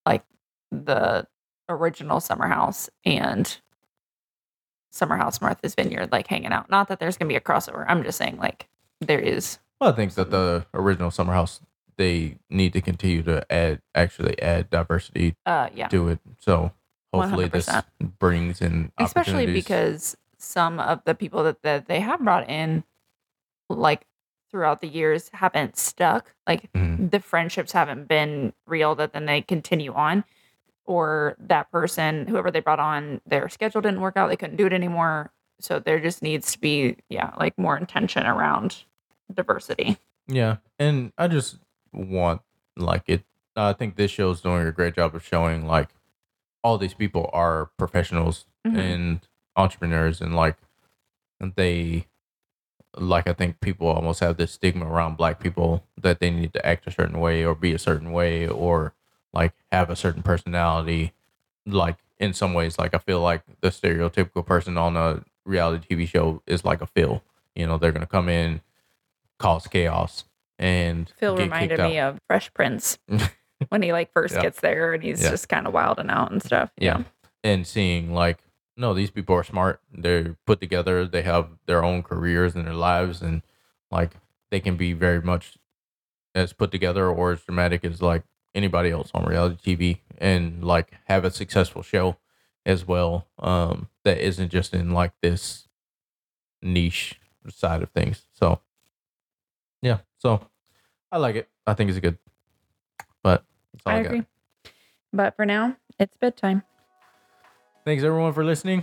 like the original Summer House and Summer House Martha's Vineyard, like hanging out. Not that there's gonna be a crossover. I'm just saying, like, there is. well, I think that the original Summer House they need to continue to add actually add diversity Uh, yeah, to it. So hopefully this 100%. brings in especially because some of the people that, that they have brought in, like throughout the years, haven't stuck. Like Mhm. the friendships haven't been real. That then they continue on, or that person, whoever they brought on, their schedule didn't work out. They couldn't do it anymore. So there just needs to be, yeah, like more intention around diversity. Yeah, and I just want like it. I think this show is doing a great job of showing like all these people are professionals Mhm. and entrepreneurs, and like they like I think people almost have this stigma around black people that they need to act a certain way or be a certain way or like have a certain personality. Like in some ways, like I feel like the stereotypical person on a reality TV show is like a Phil. You know, they're gonna come in, cause chaos, and Phil reminded me of Fresh Prince when he like first Yeah. gets there and he's Yeah. just kind of wilding out and stuff. yeah. and seeing like no these people are smart they're put together they have their own careers and their lives and like they can be very much as put together or as dramatic as like anybody else on reality tv and like have a successful show as well um that isn't just in like this niche side of things so yeah so i like it i think it's good but I I, got. agree. But for now, it's bedtime. Thanks everyone for listening.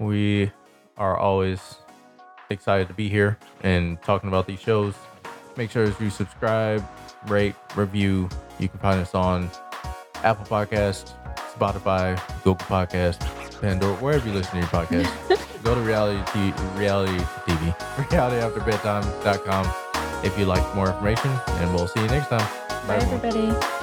We are always excited to be here and talking about these shows. Make sure you subscribe, rate, review. You can find us on Apple Podcast, Spotify, Google Podcast, Pandora, wherever you listen to your podcast. Go to reality t- reality TV, realityafterbedtime.com if you'd like more information, and we'll see you next time. Bye, everyone. everybody.